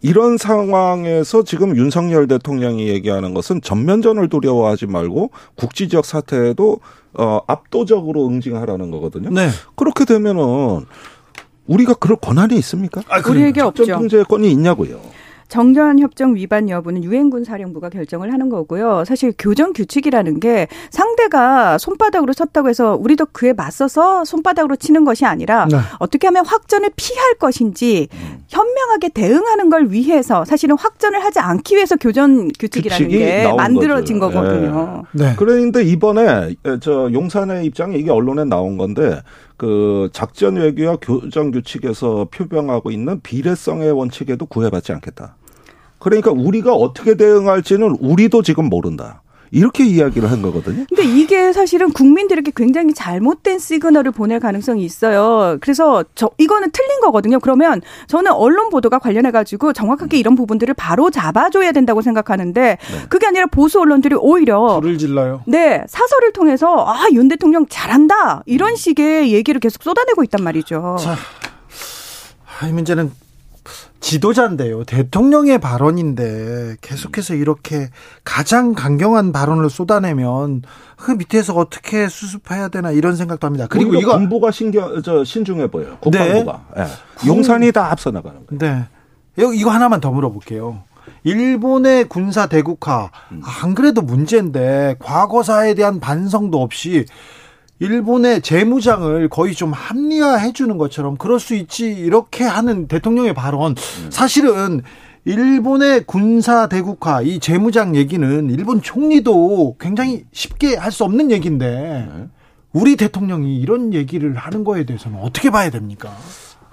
이런 상황에서 지금 윤석열 대통령이 얘기하는 것은 전면전을 두려워하지 말고 국지 지역 사태에도 어, 압도적으로 응징하라는 거거든요. 네. 그렇게 되면은 우리가 그럴 권한이 있습니까? 아, 우리에게 없죠. 통제권이 있냐고요. 정전 협정 위반 여부는 유엔군 사령부가 결정을 하는 거고요. 사실 교정 규칙이라는 게 상대가 손바닥으로 쳤다고 해서 우리도 그에 맞서서 손바닥으로 치는 것이 아니라 네. 어떻게 하면 확전을 피할 것인지 현명하게 대응하는 걸 위해서 사실은 확전을 하지 않기 위해서 교전 규칙이라는 게 만들어진 거죠. 거거든요. 네. 네. 그런데 이번에 저 용산의 입장이 이게 언론에 나온 건데 그 작전 외교와 교정 규칙에서 표명하고 있는 비례성의 원칙에도 구애받지 않겠다. 그러니까 우리가 어떻게 대응할지는 우리도 지금 모른다. 이렇게 이야기를 한 거거든요. 근데 이게 사실은 국민들에게 굉장히 잘못된 시그널을 보낼 가능성이 있어요. 그래서 저 이거는 틀린 거거든요. 그러면 저는 언론 보도가 관련해 가지고 정확하게 이런 부분들을 바로 잡아줘야 된다고 생각하는데 네. 그게 아니라 보수 언론들이 오히려 불을 질러요. 네 사설을 통해서 아 윤 대통령 잘한다 이런 식의 얘기를 계속 쏟아내고 있단 말이죠. 자, 이 문제는 지도자인데요. 대통령의 발언인데 계속해서 이렇게 가장 강경한 발언을 쏟아내면 그 밑에서 어떻게 수습해야 되나 이런 생각도 합니다. 그리고 이거 군부가 신경 저 신중해 보여요. 국방부가. 네. 네. 용산이 다 앞서 나가는 거예요. 네. 이거 하나만 더 물어볼게요. 일본의 군사 대국화 음. 안 그래도 문제인데 과거사에 대한 반성도 없이 일본의 재무장을 거의 좀 합리화해 주는 것처럼 그럴 수 있지 이렇게 하는 대통령의 발언. 사실은 일본의 군사 대국화 이 재무장 얘기는 일본 총리도 굉장히 쉽게 할 수 없는 얘기인데 우리 대통령이 이런 얘기를 하는 거에 대해서는 어떻게 봐야 됩니까?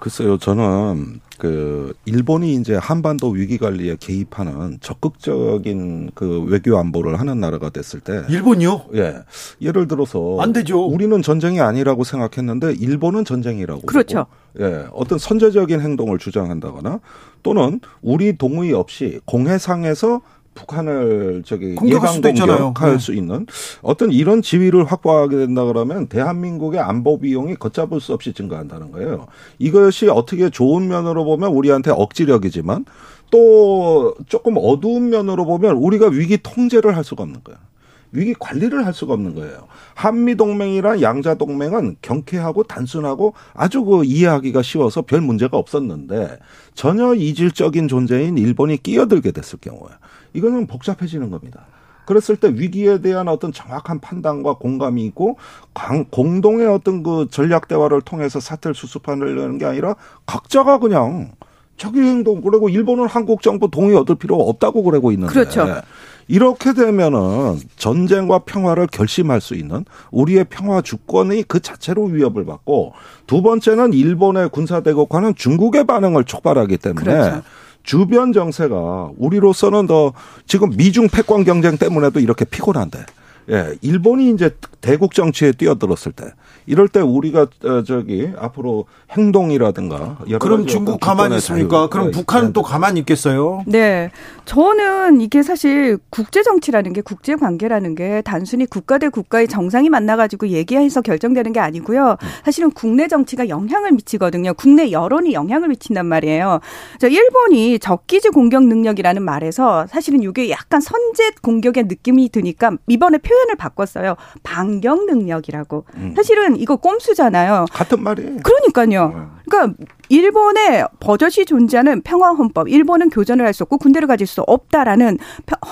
글쎄요, 저는 그 일본이 이제 한반도 위기 관리에 개입하는 적극적인 그 외교 안보를 하는 나라가 됐을 때 일본이요? 예. 예를 들어서 안 되죠. 우리는 전쟁이 아니라고 생각했는데 일본은 전쟁이라고 그렇죠. 보고, 예. 어떤 선제적인 행동을 주장한다거나 또는 우리 동의 없이 공해상에서 북한을 저기 예방 공격할 네. 수 있는 어떤 이런 지위를 확보하게 된다 그러면 대한민국의 안보 비용이 걷잡을 수 없이 증가한다는 거예요. 이것이 어떻게 좋은 면으로 보면 우리한테 억지력이지만 또 조금 어두운 면으로 보면 우리가 위기 통제를 할 수가 없는 거예요. 위기 관리를 할 수가 없는 거예요. 한미 동맹이란 양자 동맹은 경쾌하고 단순하고 아주 그 이해하기가 쉬워서 별 문제가 없었는데 전혀 이질적인 존재인 일본이 끼어들게 됐을 경우에 이거는 복잡해지는 겁니다. 그랬을 때 위기에 대한 어떤 정확한 판단과 공감이 있고 공동의 어떤 그 전략 대화를 통해서 사태를 수습하려는 게 아니라 각자가 그냥 자기 행동 그리고 일본은 한국 정부 동의 얻을 필요가 없다고 그러고 있는데 그렇죠. 이렇게 되면은 전쟁과 평화를 결심할 수 있는 우리의 평화 주권이 그 자체로 위협을 받고 두 번째는 일본의 군사 대국화는 중국의 반응을 촉발하기 때문에 그렇죠. 주변 정세가 우리로서는 더 지금 미중 패권 경쟁 때문에도 이렇게 피곤한데 예, 일본이 이제 대국 정치에 뛰어들었을 때 이럴 때 우리가 어, 저기 앞으로 행동이라든가 그럼 중국 가만히 있습니까? 그럼 북한은 또 가만히 있겠어요? 네. 저는 이게 사실 국제 정치라는 게 국제 관계라는 게 단순히 국가 대 국가의 정상이 만나 가지고 얘기해서 결정되는 게 아니고요. 사실은 국내 정치가 영향을 미치거든요. 국내 여론이 영향을 미친단 말이에요. 자, 일본이 적기지 공격 능력이라는 말에서 사실은 이게 약간 선제 공격의 느낌이 드니까 이번에 표현을 바꿨어요. 반경 능력이라고. 음. 사실은 이거 꼼수잖아요. 같은 말이에요. 그러니까요. 네. 그러니까 일본의 버젓이 존재하는 평화 헌법, 일본은 교전을 할 수 없고 군대를 가질 수 없다라는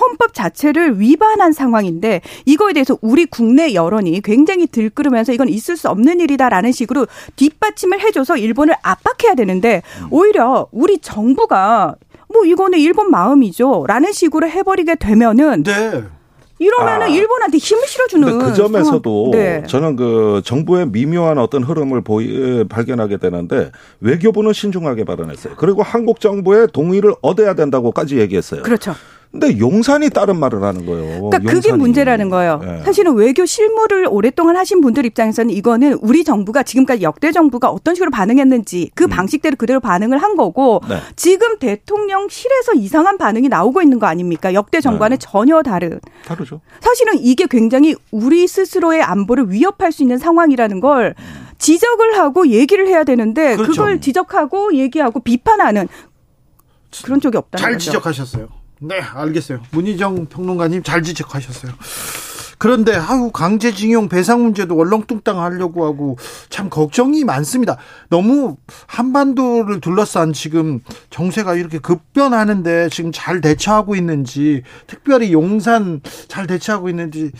헌법 자체를 위반한 상황인데 이거에 대해서 우리 국내 여론이 굉장히 들끓으면서 이건 있을 수 없는 일이다라는 식으로 뒷받침을 해줘서 일본을 압박해야 되는데 음. 오히려 우리 정부가 뭐 이거는 일본 마음이죠 라는 식으로 해버리게 되면은 네. 이러면은 아. 일본한테 힘을 실어주는. 그 점에서도 네. 저는 그 정부의 미묘한 어떤 흐름을 보이, 발견하게 되는데 외교부는 신중하게 발언했어요. 그리고 한국 정부의 동의를 얻어야 된다고까지 얘기했어요. 그렇죠. 근데 용산이 다른 말을 하는 거예요. 그러니까 그게 문제라는 거예요. 네. 사실은 외교 실무를 오랫동안 하신 분들 입장에서는 이거는 우리 정부가 지금까지 역대 정부가 어떤 식으로 반응했는지 그 음. 방식대로 그대로 반응을 한 거고 네. 지금 대통령실에서 이상한 반응이 나오고 있는 거 아닙니까? 역대 정부와는 네. 전혀 다른. 다르죠. 사실은 이게 굉장히 우리 스스로의 안보를 위협할 수 있는 상황이라는 걸 지적을 하고 얘기를 해야 되는데 그렇죠. 그걸 지적하고 얘기하고 비판하는 그런 쪽이 없다는 잘 거죠. 지적하셨어요. 네, 알겠어요. 문희정 평론가님 잘 지적하셨어요. 그런데 아우 강제징용 배상 문제도 얼렁뚱땅 하려고 하고 참 걱정이 많습니다. 너무 한반도를 둘러싼 지금 정세가 이렇게 급변하는데 지금 잘 대처하고 있는지 특별히 용산 잘 대처하고 있는지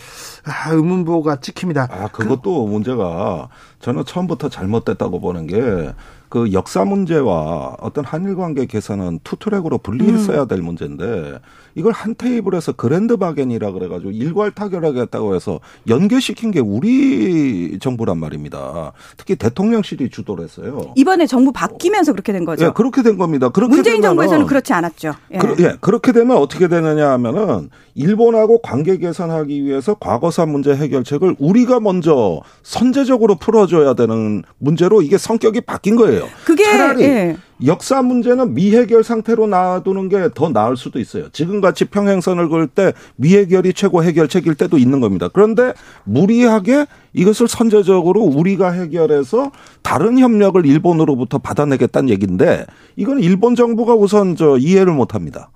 아, 의문부호가 찍힙니다. 아 그것도 그, 문제가 저는 처음부터 잘못됐다고 보는 게 그 역사 문제와 어떤 한일 관계 개선은 투트랙으로 분리했어야 음. 될 문제인데 이걸 한 테이블에서 그랜드 바겐이라 그래가지고 일괄 타결하겠다고 해서 연계시킨 게 우리 정부란 말입니다. 특히 대통령실이 주도를 했어요. 이번에 정부 바뀌면서 그렇게 된 거죠. 예, 그렇게 된 겁니다. 그렇게 문재인 정부에서는 그렇지 않았죠. 예. 그, 예, 그렇게 되면 어떻게 되느냐 하면은 일본하고 관계 개선하기 위해서 과거사 문제 해결책을 우리가 먼저 선제적으로 풀어줘야 되는 문제로 이게 성격이 바뀐 거예요. 그게 차라리 예. 역사 문제는 미해결 상태로 놔두는 게 더 나을 수도 있어요. 지금같이 평행선을 그을 때 미해결이 최고 해결책일 때도 있는 겁니다. 그런데 무리하게 이것을 선제적으로 우리가 해결해서 다른 협력을 일본으로부터 받아내겠다는 얘기인데 이건 일본 정부가 우선 저 이해를 못 합니다.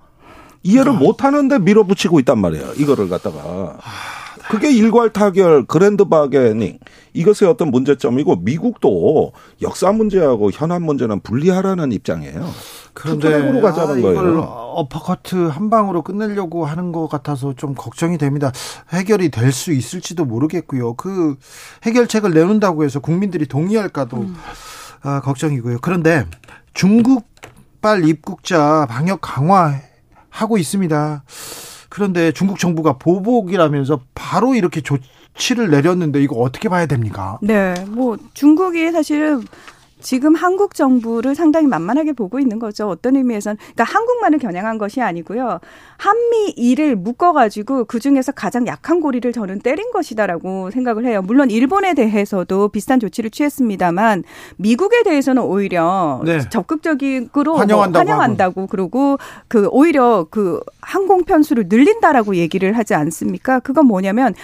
이해를 아. 못 하는데 밀어붙이고 있단 말이에요. 이거를 갖다가. 그게 일괄 타결, 그랜드 바게닝 이것의 어떤 문제점이고 미국도 역사 문제하고 현안 문제는 분리하라는 입장이에요. 그런데 으로 가자는 아, 거예요. 어퍼커트 한 방으로 끝내려고 하는 것 같아서 좀 걱정이 됩니다. 해결이 될 수 있을지도 모르겠고요. 그 해결책을 내놓는다고 해서 국민들이 동의할까도 음. 아, 걱정이고요. 그런데 중국발 입국자 방역 강화하고 있습니다. 그런데 중국 정부가 보복이라면서 바로 이렇게 조, 조치를 내렸는데 이거 어떻게 봐야 됩니까? 네, 뭐 중국이 사실은 지금 한국 정부를 상당히 만만하게 보고 있는 거죠. 어떤 의미에서는 그러니까 한국만을 겨냥한 것이 아니고요. 한미 일을 묶어 가지고 그 중에서 가장 약한 고리를 저는 때린 것이다라고 생각을 해요. 물론 일본에 대해서도 비슷한 조치를 취했습니다만 미국에 대해서는 오히려 네. 적극적으로 뭐 환영한다고, 뭐 환영한다고 그러고 그 오히려 그 항공 편수를 늘린다라고 얘기를 하지 않습니까? 그건 뭐냐면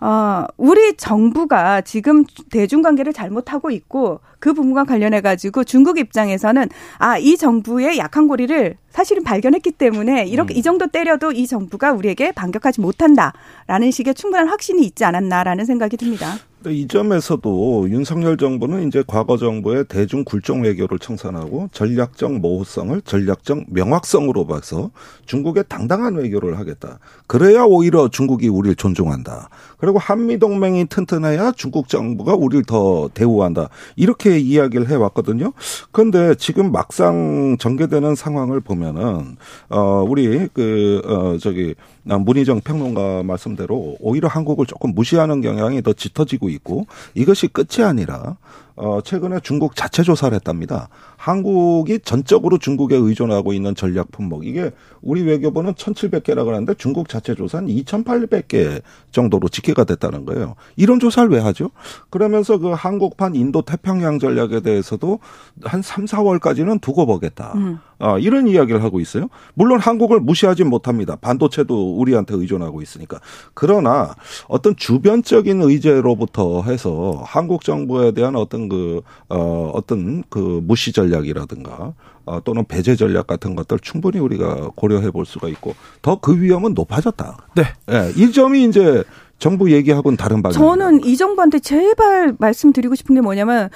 어, 우리 정부가 지금 대중관계를 잘못하고 있고 그 부분과 관련해 가지고 중국 입장에서는 아, 이 정부의 약한 고리를 사실은 발견했기 때문에 이렇게 음. 이 정도 때려도 이 정부가 우리에게 반격하지 못한다라는 식의 충분한 확신이 있지 않았나라는 생각이 듭니다. 이 점에서도 윤석열 정부는 이제 과거 정부의 대중 굴종 외교를 청산하고 전략적 모호성을 전략적 명확성으로 봐서 중국의 당당한 외교를 하겠다. 그래야 오히려 중국이 우리를 존중한다. 그리고 한미 동맹이 튼튼해야 중국 정부가 우리를 더 대우한다. 이렇게 이야기를 해 왔거든요. 그런데 지금 막상 전개되는 상황을 보면은 어 우리 그어 저기 문희정 평론가 말씀대로 오히려 한국을 조금 무시하는 경향이 더 짙어지고 있고 이것이 끝이 아니라 어, 최근에 중국 자체 조사를 했답니다. 한국이 전적으로 중국에 의존하고 있는 전략 품목. 이게 우리 외교부는 1,700개라고 하는데 중국 자체 조사는 2,800개 정도로 집계가 됐다는 거예요. 이런 조사를 왜 하죠? 그러면서 그 한국판 인도 태평양 전략에 대해서도 한 3, 4월까지는 두고 보겠다. 음. 아, 이런 이야기를 하고 있어요. 물론 한국을 무시하지 못합니다. 반도체도 우리한테 의존하고 있으니까. 그러나 어떤 주변적인 의제로부터 해서 한국 정부에 대한 어떤 그, 어, 어떤 그 무시 전략 이라든가 어, 또는 배제 전략 같은 것들 충분히 우리가 고려해 볼 수가 있고 더 그 위험은 높아졌다. 네. 네. 이 점이 이제 정부 얘기하고는 다른 방향. 저는 이 정부한테 제발 말씀드리고 싶은 게 뭐냐면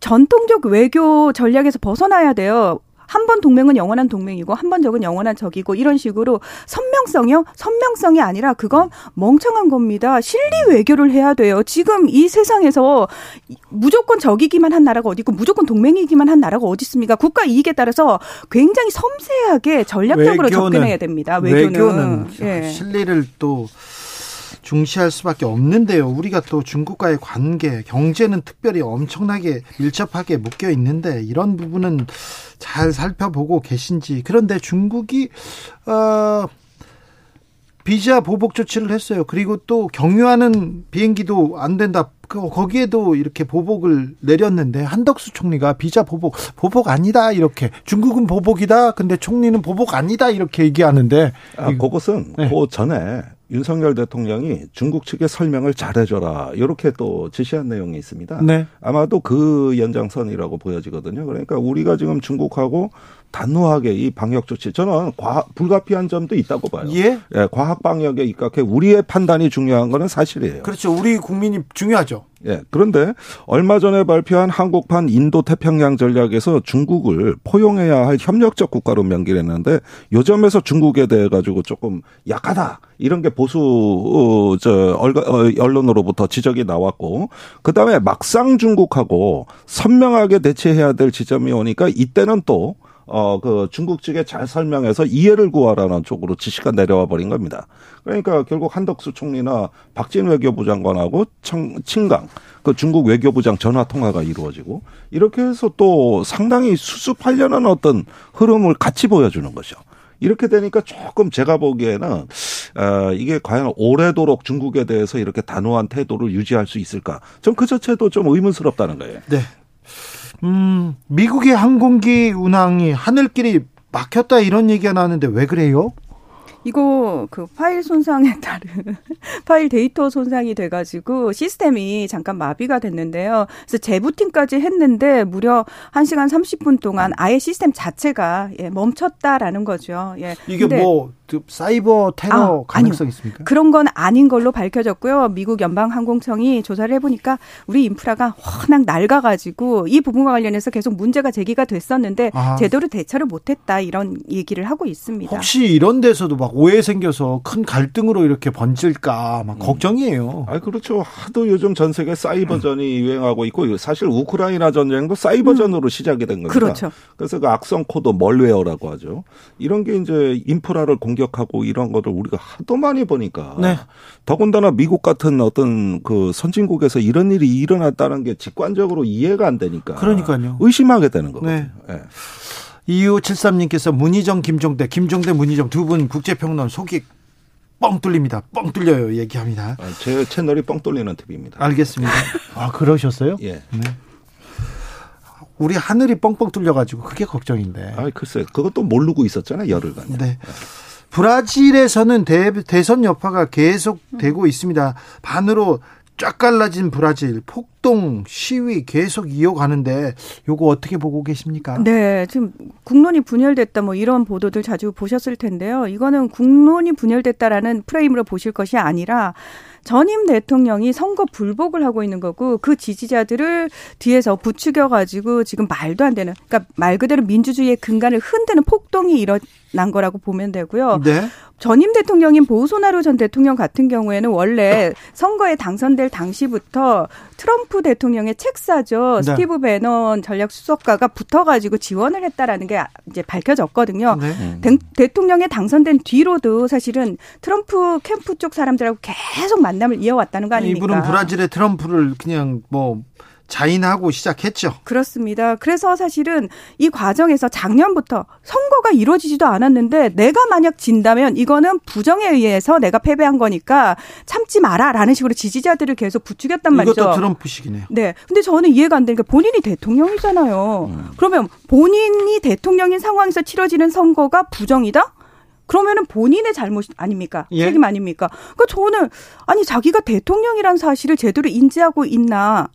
전통적 외교 전략에서 벗어나야 돼요. 한 번 동맹은 영원한 동맹이고 한 번 적은 영원한 적이고 이런 식으로 선명성이요? 선명성이 아니라 그건 멍청한 겁니다. 실리 외교를 해야 돼요. 지금 이 세상에서 무조건 적이기만 한 나라가 어디 있고 무조건 동맹이기만 한 나라가 어디 있습니까? 국가 이익에 따라서 굉장히 섬세하게 전략적으로 외교는, 접근해야 됩니다. 외교는, 외교는 예. 실리를 또 중시할 수밖에 없는데요. 우리가 또 중국과의 관계, 경제는 특별히 엄청나게 밀접하게 묶여 있는데 이런 부분은 잘 살펴보고 계신지. 그런데 중국이 어 비자 보복 조치를 했어요. 그리고 또 경유하는 비행기도 안 된다. 그 거기에도 이렇게 보복을 내렸는데 한덕수 총리가 비자 보복 보복 아니다 이렇게 중국은 보복이다. 근데 총리는 보복 아니다 이렇게 얘기하는데 아, 그것은 네. 그 전에 윤석열 대통령이 중국 측에 설명을 잘해줘라 이렇게 또 지시한 내용이 있습니다. 네. 아마도 그 연장선이라고 보여지거든요. 그러니까 우리가 지금 중국하고 단호하게 이 방역 조치 저는 과 불가피한 점도 있다고 봐요. 예? 예 과학 방역에 입각해 우리의 판단이 중요한 거는 사실이에요. 그렇죠. 우리 국민이 중요하죠. 예. 그런데 얼마 전에 발표한 한국판 인도 태평양 전략에서 중국을 포용해야 할 협력적 국가로 명기를 했는데 요점에서 중국에 대해 가지고 조금 약하다. 이런 게 보수 어, 저 어, 언론으로부터 지적이 나왔고 그다음에 막상 중국하고 선명하게 대체해야 될 지점이 오니까 이때는 또 어, 그 중국 측에 잘 설명해서 이해를 구하라는 쪽으로 지시가 내려와 버린 겁니다. 그러니까 결국 한덕수 총리나 박진 외교부 장관하고 청, 친강, 그 중국 외교부장 전화 통화가 이루어지고 이렇게 해서 또 상당히 수습하려는 어떤 흐름을 같이 보여주는 거죠. 이렇게 되니까 조금 제가 보기에는 어, 이게 과연 오래도록 중국에 대해서 이렇게 단호한 태도를 유지할 수 있을까? 좀그 자체도 좀 의문스럽다는 거예요. 네. 음, 미국의 항공기 운항이 하늘길이 막혔다 이런 얘기가 나왔는데 왜 그래요? 이거 그 파일 손상에 따른 파일 데이터 손상이 돼가지고 시스템이 잠깐 마비가 됐는데요. 그래서 재부팅까지 했는데 무려 1시간 30분 동안 아예 시스템 자체가 예, 멈췄다라는 거죠. 예. 이게 뭐그 사이버 테러 아, 가능성 있습니까? 그런 건 아닌 걸로 밝혀졌고요. 미국 연방항공청이 조사를 해보니까 우리 인프라가 워낙 낡아가지고 이 부분과 관련해서 계속 문제가 제기가 됐었는데 아. 제대로 대처를 못했다 이런 얘기를 하고 있습니다. 혹시 이런 데서도 막 오해 생겨서 큰 갈등으로 이렇게 번질까 막 음. 걱정이에요. 아 그렇죠. 하도 요즘 전 세계 사이버전이 음. 유행하고 있고 사실 우크라이나 전쟁도 사이버전으로 음. 시작이 된 겁니다. 그렇죠. 그래서 그 악성 코드 malware라고 하죠. 이런 게 이제 인프라를 공 공격하고 이런 거를 우리가 하도 많이 보니까 네. 더군다나 미국 같은 어떤 그 선진국에서 이런 일이 일어났다는 게 직관적으로 이해가 안 되니까 그러니까요. 의심하게 되는 거거든요. 네. 네. 이유 73님께서 문희정, 김종대, 김종대, 문희정 두 분 국제평론 속이 뻥 뚫립니다. 뻥 뚫려요. 얘기합니다. 아, 제 채널이 뻥 뚫리는 TV입니다. 알겠습니다. 아, 그러셨어요? 예. 네. 우리 하늘이 뻥뻥 뚫려가지고 그게 걱정인데. 아, 글쎄, 그것도 모르고 있었잖아요, 열흘간. 네. 브라질에서는 대, 대선 여파가 계속되고 있습니다. 반으로 쫙 갈라진 브라질 폭동 시위 계속 이어가는데 요거 어떻게 보고 계십니까? 네, 지금 국론이 분열됐다 뭐 이런 보도들 자주 보셨을 텐데요. 이거는 국론이 분열됐다라는 프레임으로 보실 것이 아니라 전임 대통령이 선거 불복을 하고 있는 거고 그 지지자들을 뒤에서 부추겨 가지고 지금 말도 안 되는 그러니까 말 그대로 민주주의의 근간을 흔드는 폭동이 일어 난 거라고 보면 되고요. 네. 전임 대통령인 보소나루 전 대통령 같은 경우에는 원래 선거에 당선될 당시부터 트럼프 대통령의 책사죠. 네. 스티브 베넌 전략 수석가가 붙어가지고 지원을 했다라는 게 이제 밝혀졌거든요. 네. 대, 대통령에 당선된 뒤로도 사실은 트럼프 캠프 쪽 사람들하고 계속 만남을 이어왔다는 거 아닙니까? 이분은 브라질의 트럼프를 그냥 뭐 자인하고 시작했죠. 그렇습니다. 그래서 사실은 이 과정에서 작년부터 선거가 이루어지지도 않았는데 내가 만약 진다면 이거는 부정에 의해서 내가 패배한 거니까 참지 마라라는 식으로 지지자들을 계속 부추겼단 말이죠. 이것도 트럼프식이네요. 네. 근데 저는 이해가 안 되는 게 본인이 대통령이잖아요. 음. 그러면 본인이 대통령인 상황에서 치러지는 선거가 부정이다? 그러면은 본인의 잘못 아닙니까? 예? 책임 아닙니까? 그러니까 저는 아니 자기가 대통령이란 사실을 제대로 인지하고 있나?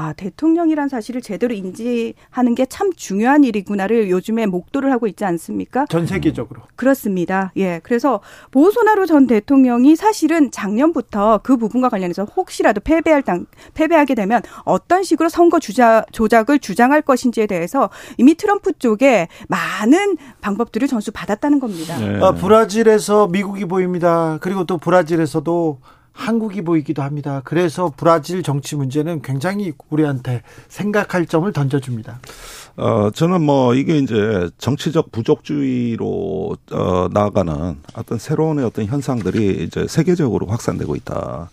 아, 대통령이란 사실을 제대로 인지하는 게 참 중요한 일이구나를 요즘에 목도를 하고 있지 않습니까? 전 세계적으로. 그렇습니다. 예. 그래서 보소나루 전 대통령이 사실은 작년부터 그 부분과 관련해서 혹시라도 패배할 당, 패배하게 되면 어떤 식으로 선거 주자, 조작을 주장할 것인지에 대해서 이미 트럼프 쪽에 많은 방법들을 전수 받았다는 겁니다. 네. 아, 브라질에서 미국이 보입니다. 그리고 또 브라질에서도 한국이 보이기도 합니다. 그래서 브라질 정치 문제는 굉장히 우리한테 생각할 점을 던져줍니다. 어, 저는 뭐 이게 이제 정치적 부족주의로 어, 나아가는 어떤 새로운 어떤 현상들이 이제 세계적으로 확산되고 있다.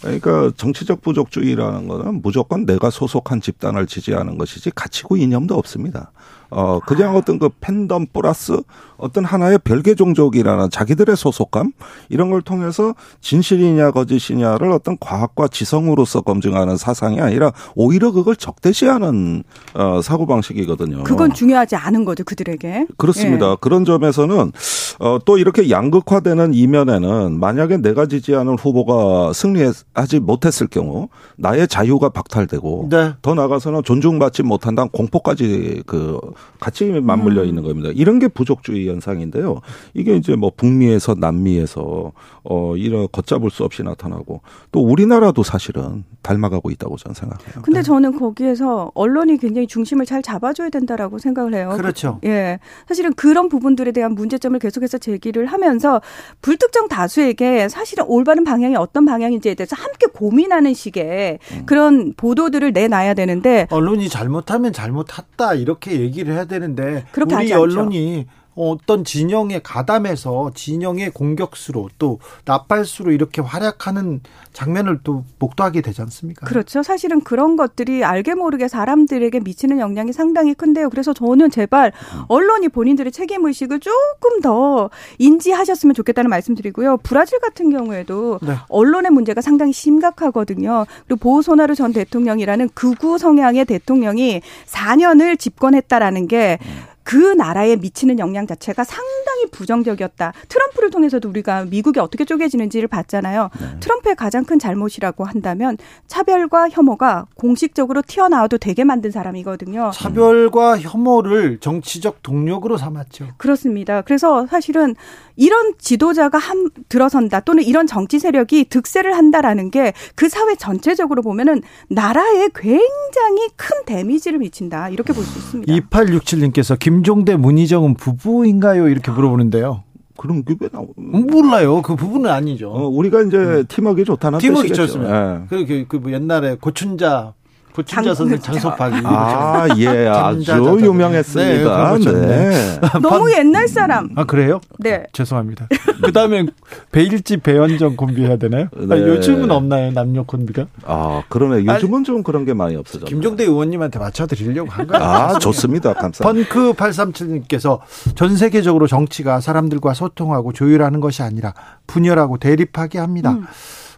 그러니까 정치적 부족주의라는 거는 무조건 내가 소속한 집단을 지지하는 것이지 가치고 이념도 없습니다. 어, 그냥 어떤 그 팬덤 플러스 어떤 하나의 별개 종족이라는 자기들의 소속감 이런 걸 통해서 진실이냐 거짓이냐를 어떤 과학과 지성으로서 검증하는 사상이 아니라 오히려 그걸 적대시하는 어, 사고 방식이거든요. 그건 중요하지 않은 거죠 그들에게. 그렇습니다. 예. 그런 점에서는 어, 또 이렇게 양극화되는 이면에는 만약에 내가 지지하는 후보가 승리하지 못했을 경우 나의 자유가 박탈되고 네. 더 나가서는 존중받지 못한다는 공포까지 그 같이 맞물려 음. 있는 겁니다. 이런 게 부족주의 현상인데요. 이게 이제 뭐 북미에서 남미에서 어 이런 걷잡을 수 없이 나타나고 또 우리나라도 사실은 닮아가고 있다고 저는 생각해요. 근데 네. 저는 거기에서 언론이 굉장히 중심을 잘 잡아줘야 된다라고 생각을 해요. 그렇죠. 예. 사실은 그런 부분들에 대한 문제점을 계속해서 제기를 하면서 불특정 다수에게 사실은 올바른 방향이 어떤 방향인지에 대해서 함께 고민하는 식의 음. 그런 보도들을 내놔야 되는데 언론이 잘못하면 잘못했다 이렇게 얘기를 해야 되는데 우리 언론이 어떤 진영에 가담해서 진영의 공격수로 또 나팔수로 이렇게 활약하는 장면을 또 목도하게 되지 않습니까? 그렇죠. 사실은 그런 것들이 알게 모르게 사람들에게 미치는 영향이 상당히 큰데요. 그래서 저는 제발 언론이 본인들의 책임 의식을 조금 더 인지하셨으면 좋겠다는 말씀드리고요. 브라질 같은 경우에도 네. 언론의 문제가 상당히 심각하거든요. 그리고 보소나루 전 대통령이라는 극우 성향의 대통령이 4년을 집권했다라는 게 그 나라에 미치는 영향 자체가 상당히 부정적이었다. 트럼프를 통해서도 우리가 미국이 어떻게 쪼개지는지를 봤잖아요. 네. 트럼프의 가장 큰 잘못이라고 한다면 차별과 혐오가 공식적으로 튀어나와도 되게 만든 사람이거든요. 차별과 혐오를 정치적 동력으로 삼았죠. 그렇습니다. 그래서 사실은 이런 지도자가 한 들어선다 또는 이런 정치 세력이 득세를 한다라는 게 그 사회 전체적으로 보면은 나라에 굉장히 큰 데미지를 미친다. 이렇게 볼 수 있습니다. 2867님께서 김 종대 문희정은 부부인가요? 이렇게 물어보는데요. 그럼 그게 나오 몰라요. 그 부분은 아니죠. 어, 우리가 이제 음. 팀워크 좋다는 팀워크 좋습니다. 네. 그, 그, 그 옛날에 고춘자 부친자선생 장소파기. 아, 예, 아주 유명했습니다. 네, 네. 너무 옛날 사람. 아, 그래요? 네. 죄송합니다. 그 다음에 베일집 배현정 콤비 해야 되나요? 아, 네. 아, 요즘은 없나요, 남녀 콤비가? 아, 그러네. 요즘은 아니, 좀 그런 게 많이 없어졌 김종대 의원님한테 맞춰드리려고 한 거예요. 아, 좋습니다. 감사합니다. 펑크 837님께서 전 세계적으로 정치가 사람들과 소통하고 조율하는 것이 아니라 분열하고 대립하게 합니다. 음.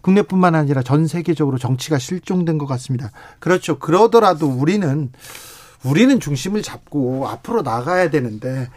국내뿐만 아니라 전 세계적으로 정치가 실종된 것 같습니다. 그렇죠. 그러더라도 우리는 우리는 중심을 잡고 앞으로 나가야 되는데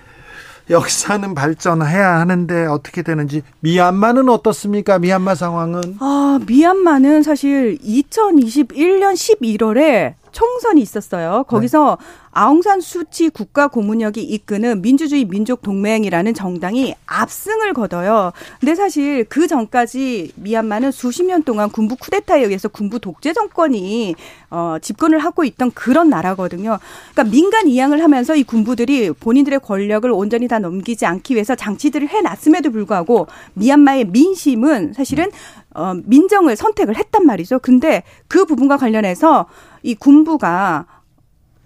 역사는 발전해야 하는데 어떻게 되는지 미얀마는 어떻습니까? 미얀마 상황은 아 미얀마는 사실 2021년 11월에 총선이 있었어요. 거기서 네. 아웅산 수치 국가 고문역이 이끄는 민주주의 민족 동맹이라는 정당이 압승을 거둬요. 근데 사실 그 전까지 미얀마는 수십 년 동안 군부 쿠데타에 의해서 군부 독재 정권이 어, 집권을 하고 있던 그런 나라거든요. 그러니까 민간 이양을 하면서 이 군부들이 본인들의 권력을 온전히 다 넘기지 않기 위해서 장치들을 해놨음에도 불구하고 미얀마의 민심은 사실은 어, 민정을 선택을 했단 말이죠. 근데 그 부분과 관련해서 이 군부가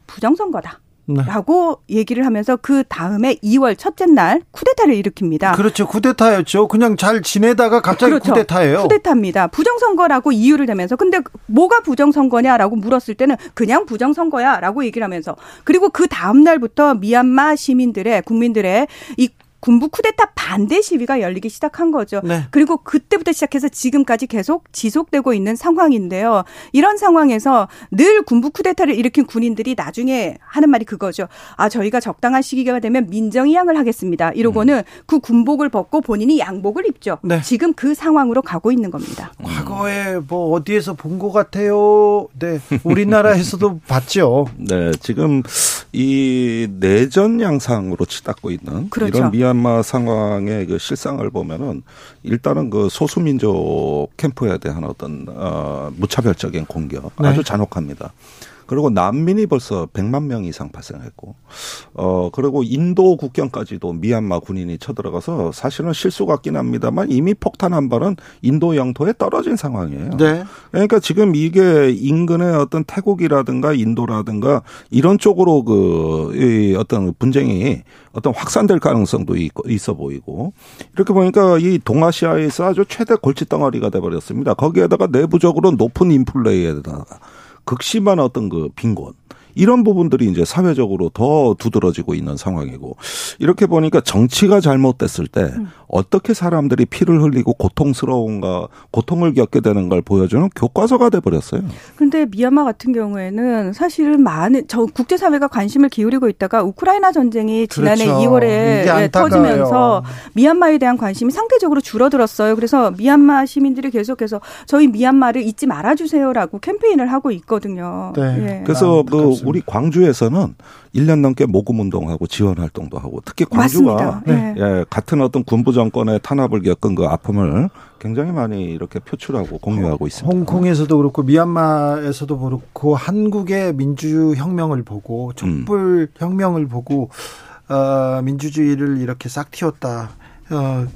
부정선거다. 네. 라고 얘기를 하면서 그 다음에 2월 첫째 날 쿠데타를 일으킵니다. 그렇죠. 쿠데타였죠. 그냥 잘 지내다가 갑자기 그렇죠. 쿠데타예요. 쿠데타입니다. 부정선거라고 이유를 대면서 근데 뭐가 부정선거냐라고 물었을 때는 그냥 부정선거야라고 얘기를 하면서 그리고 그 다음 날부터 미얀마 시민들의 국민들의 이 군부 쿠데타 반대 시위가 열리기 시작한 거죠. 네. 그리고 그때부터 시작해서 지금까지 계속 지속되고 있는 상황인데요. 이런 상황에서 늘 군부 쿠데타를 일으킨 군인들이 나중에 하는 말이 그거죠. 아, 저희가 적당한 시기가 되면 민정이양을 하겠습니다. 이러고는 음. 그 군복을 벗고 본인이 양복을 입죠. 네. 지금 그 상황으로 가고 있는 겁니다. 과거에 뭐 어디에서 본 것 같아요. 네. 우리나라에서도 봤죠. 네. 지금 이 내전 양상으로 치닫고 있는 그렇죠. 이런 미얀 미얀마 상황의 그 실상을 보면은 일단은 그 소수민족 캠프에 대한 어떤 어 무차별적인 공격 네. 아주 잔혹합니다. 그리고 난민이 벌써 100만 명 이상 발생했고, 어, 그리고 인도 국경까지도 미얀마 군인이 쳐들어가서 사실은 실수 같긴 합니다만 이미 폭탄 한 발은 인도 영토에 떨어진 상황이에요. 네. 그러니까 지금 이게 인근의 어떤 태국이라든가 인도라든가 이런 쪽으로 그, 이 어떤 분쟁이 어떤 확산될 가능성도 있어 보이고 이렇게 보니까 이 동아시아에서 아주 최대 골칫덩어리가 돼버렸습니다. 거기에다가 내부적으로 높은 인플레이에다가 극심한 어떤 그 빈곤 이런 부분들이 이제 사회적으로 더 두드러지고 있는 상황이고 이렇게 보니까 정치가 잘못됐을 때 음. 어떻게 사람들이 피를 흘리고 고통스러운가 고통을 겪게 되는 걸 보여주는 교과서가 돼 버렸어요. 그런데 미얀마 같은 경우에는 사실은 많은 저 국제 사회가 관심을 기울이고 있다가 우크라이나 전쟁이 지난해 그렇죠. 2월에 터지면서 미얀마에 대한 관심이 상대적으로 줄어들었어요. 그래서 미얀마 시민들이 계속해서 저희 미얀마를 잊지 말아 주세요라고 캠페인을 하고 있거든요. 네. 예. 그래서 아, 그 우리 광주에서는 1년 넘게 모금 운동하고 지원 활동도 하고 특히 광주가 네. 예, 같은 어떤 군부 정권의 탄압을 겪은 그 아픔을 굉장히 많이 이렇게 표출하고 공유하고 있습니다. 홍콩에서도 그렇고 미얀마에서도 그렇고 한국의 민주 혁명을 보고 촛불 음. 혁명을 보고 어, 민주주의를 이렇게 싹 틔웠다. 어,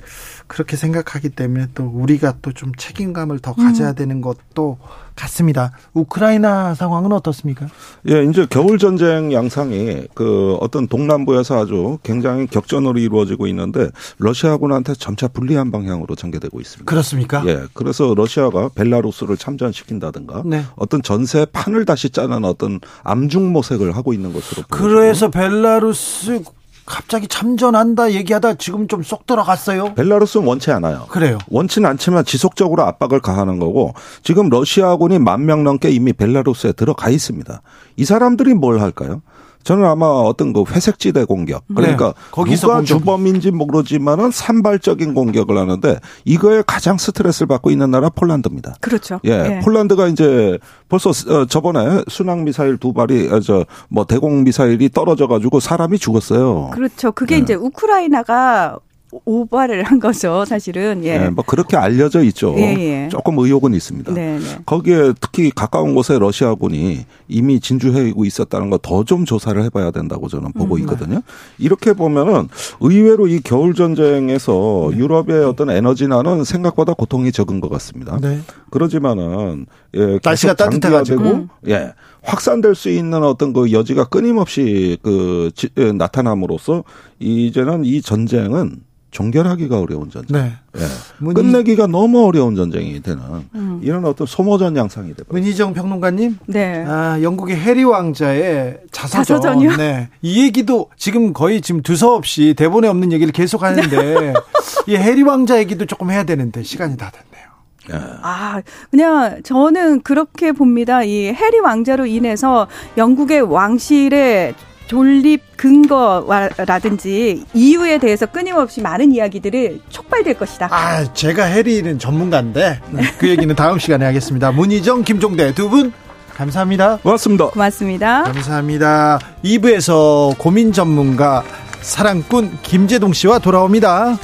그렇게 생각하기 때문에 또 우리가 또 좀 책임감을 더 가져야 음. 되는 것도 같습니다. 우크라이나 상황은 어떻습니까? 예, 이제 겨울 전쟁 양상이 그 어떤 동남부에서 아주 굉장히 격전으로 이루어지고 있는데 러시아군한테 점차 불리한 방향으로 전개되고 있습니다. 그렇습니까? 예, 그래서 러시아가 벨라루스를 참전시킨다든가 네. 어떤 전세 판을 다시 짜는 어떤 암중 모색을 하고 있는 것으로 그래서 벨라루스 갑자기 참전한다 얘기하다 지금 좀 쏙 들어갔어요. 벨라루스는 원치 않아요. 그래요. 원치는 않지만 지속적으로 압박을 가하는 거고 지금 러시아군이 만 명 넘게 이미 벨라루스에 들어가 있습니다. 이 사람들이 뭘 할까요? 저는 아마 어떤 그 회색지대 공격 그러니까 네, 거기서 누가 공격. 주범인지 모르지만은 산발적인 공격을 하는데 이거에 가장 스트레스를 받고 있는 나라 폴란드입니다. 그렇죠. 예, 네. 폴란드가 이제 벌써 어, 저번에 순항 미사일 두 발이 어, 저뭐 대공 미사일이 떨어져 가지고 사람이 죽었어요. 그렇죠. 그게 네. 이제 우크라이나가 오바를 한 거죠, 사실은. 예. 네, 뭐 그렇게 알려져 있죠. 예, 예. 조금 의혹은 있습니다. 네, 네. 거기에 특히 가까운 곳에 러시아군이 이미 진주해고 있었다는 거 더 좀 조사를 해봐야 된다고 저는 보고 음, 있거든요. 이렇게 보면은 의외로 이 겨울 전쟁에서 네. 유럽의 어떤 에너지나는 생각보다 고통이 적은 것 같습니다. 네. 그러지만은 예, 날씨가 따뜻해가지고 음. 예 확산될 수 있는 어떤 그 여지가 끊임없이 그 지, 나타남으로써 이제는 이 전쟁은 종결하기가 어려운 전쟁. 네. 예. 끝내기가 너무 어려운 전쟁이 되는 음. 이런 어떤 소모전 양상이 되고. 문희정 평론가님. 네. 아, 영국의 해리 왕자의 자서전. 자서전이요? 네. 이 얘기도 지금 거의 지금 두서없이 대본에 없는 얘기를 계속 하는데 이 해리 왕자 얘기도 조금 해야 되는데 시간이 다 됐네요. 예. 아, 그냥 저는 그렇게 봅니다. 이 해리 왕자로 인해서 영국의 왕실의 존립 근거라든지 이유에 대해서 끊임없이 많은 이야기들을 촉발될 것이다. 아, 제가 해리는 전문가인데 그 얘기는 다음 시간에 하겠습니다. 문희정, 김종대 두 분 감사합니다. 고맙습니다. 고맙습니다. 감사합니다. 2부에서 고민 전문가 사랑꾼 김재동 씨와 돌아옵니다.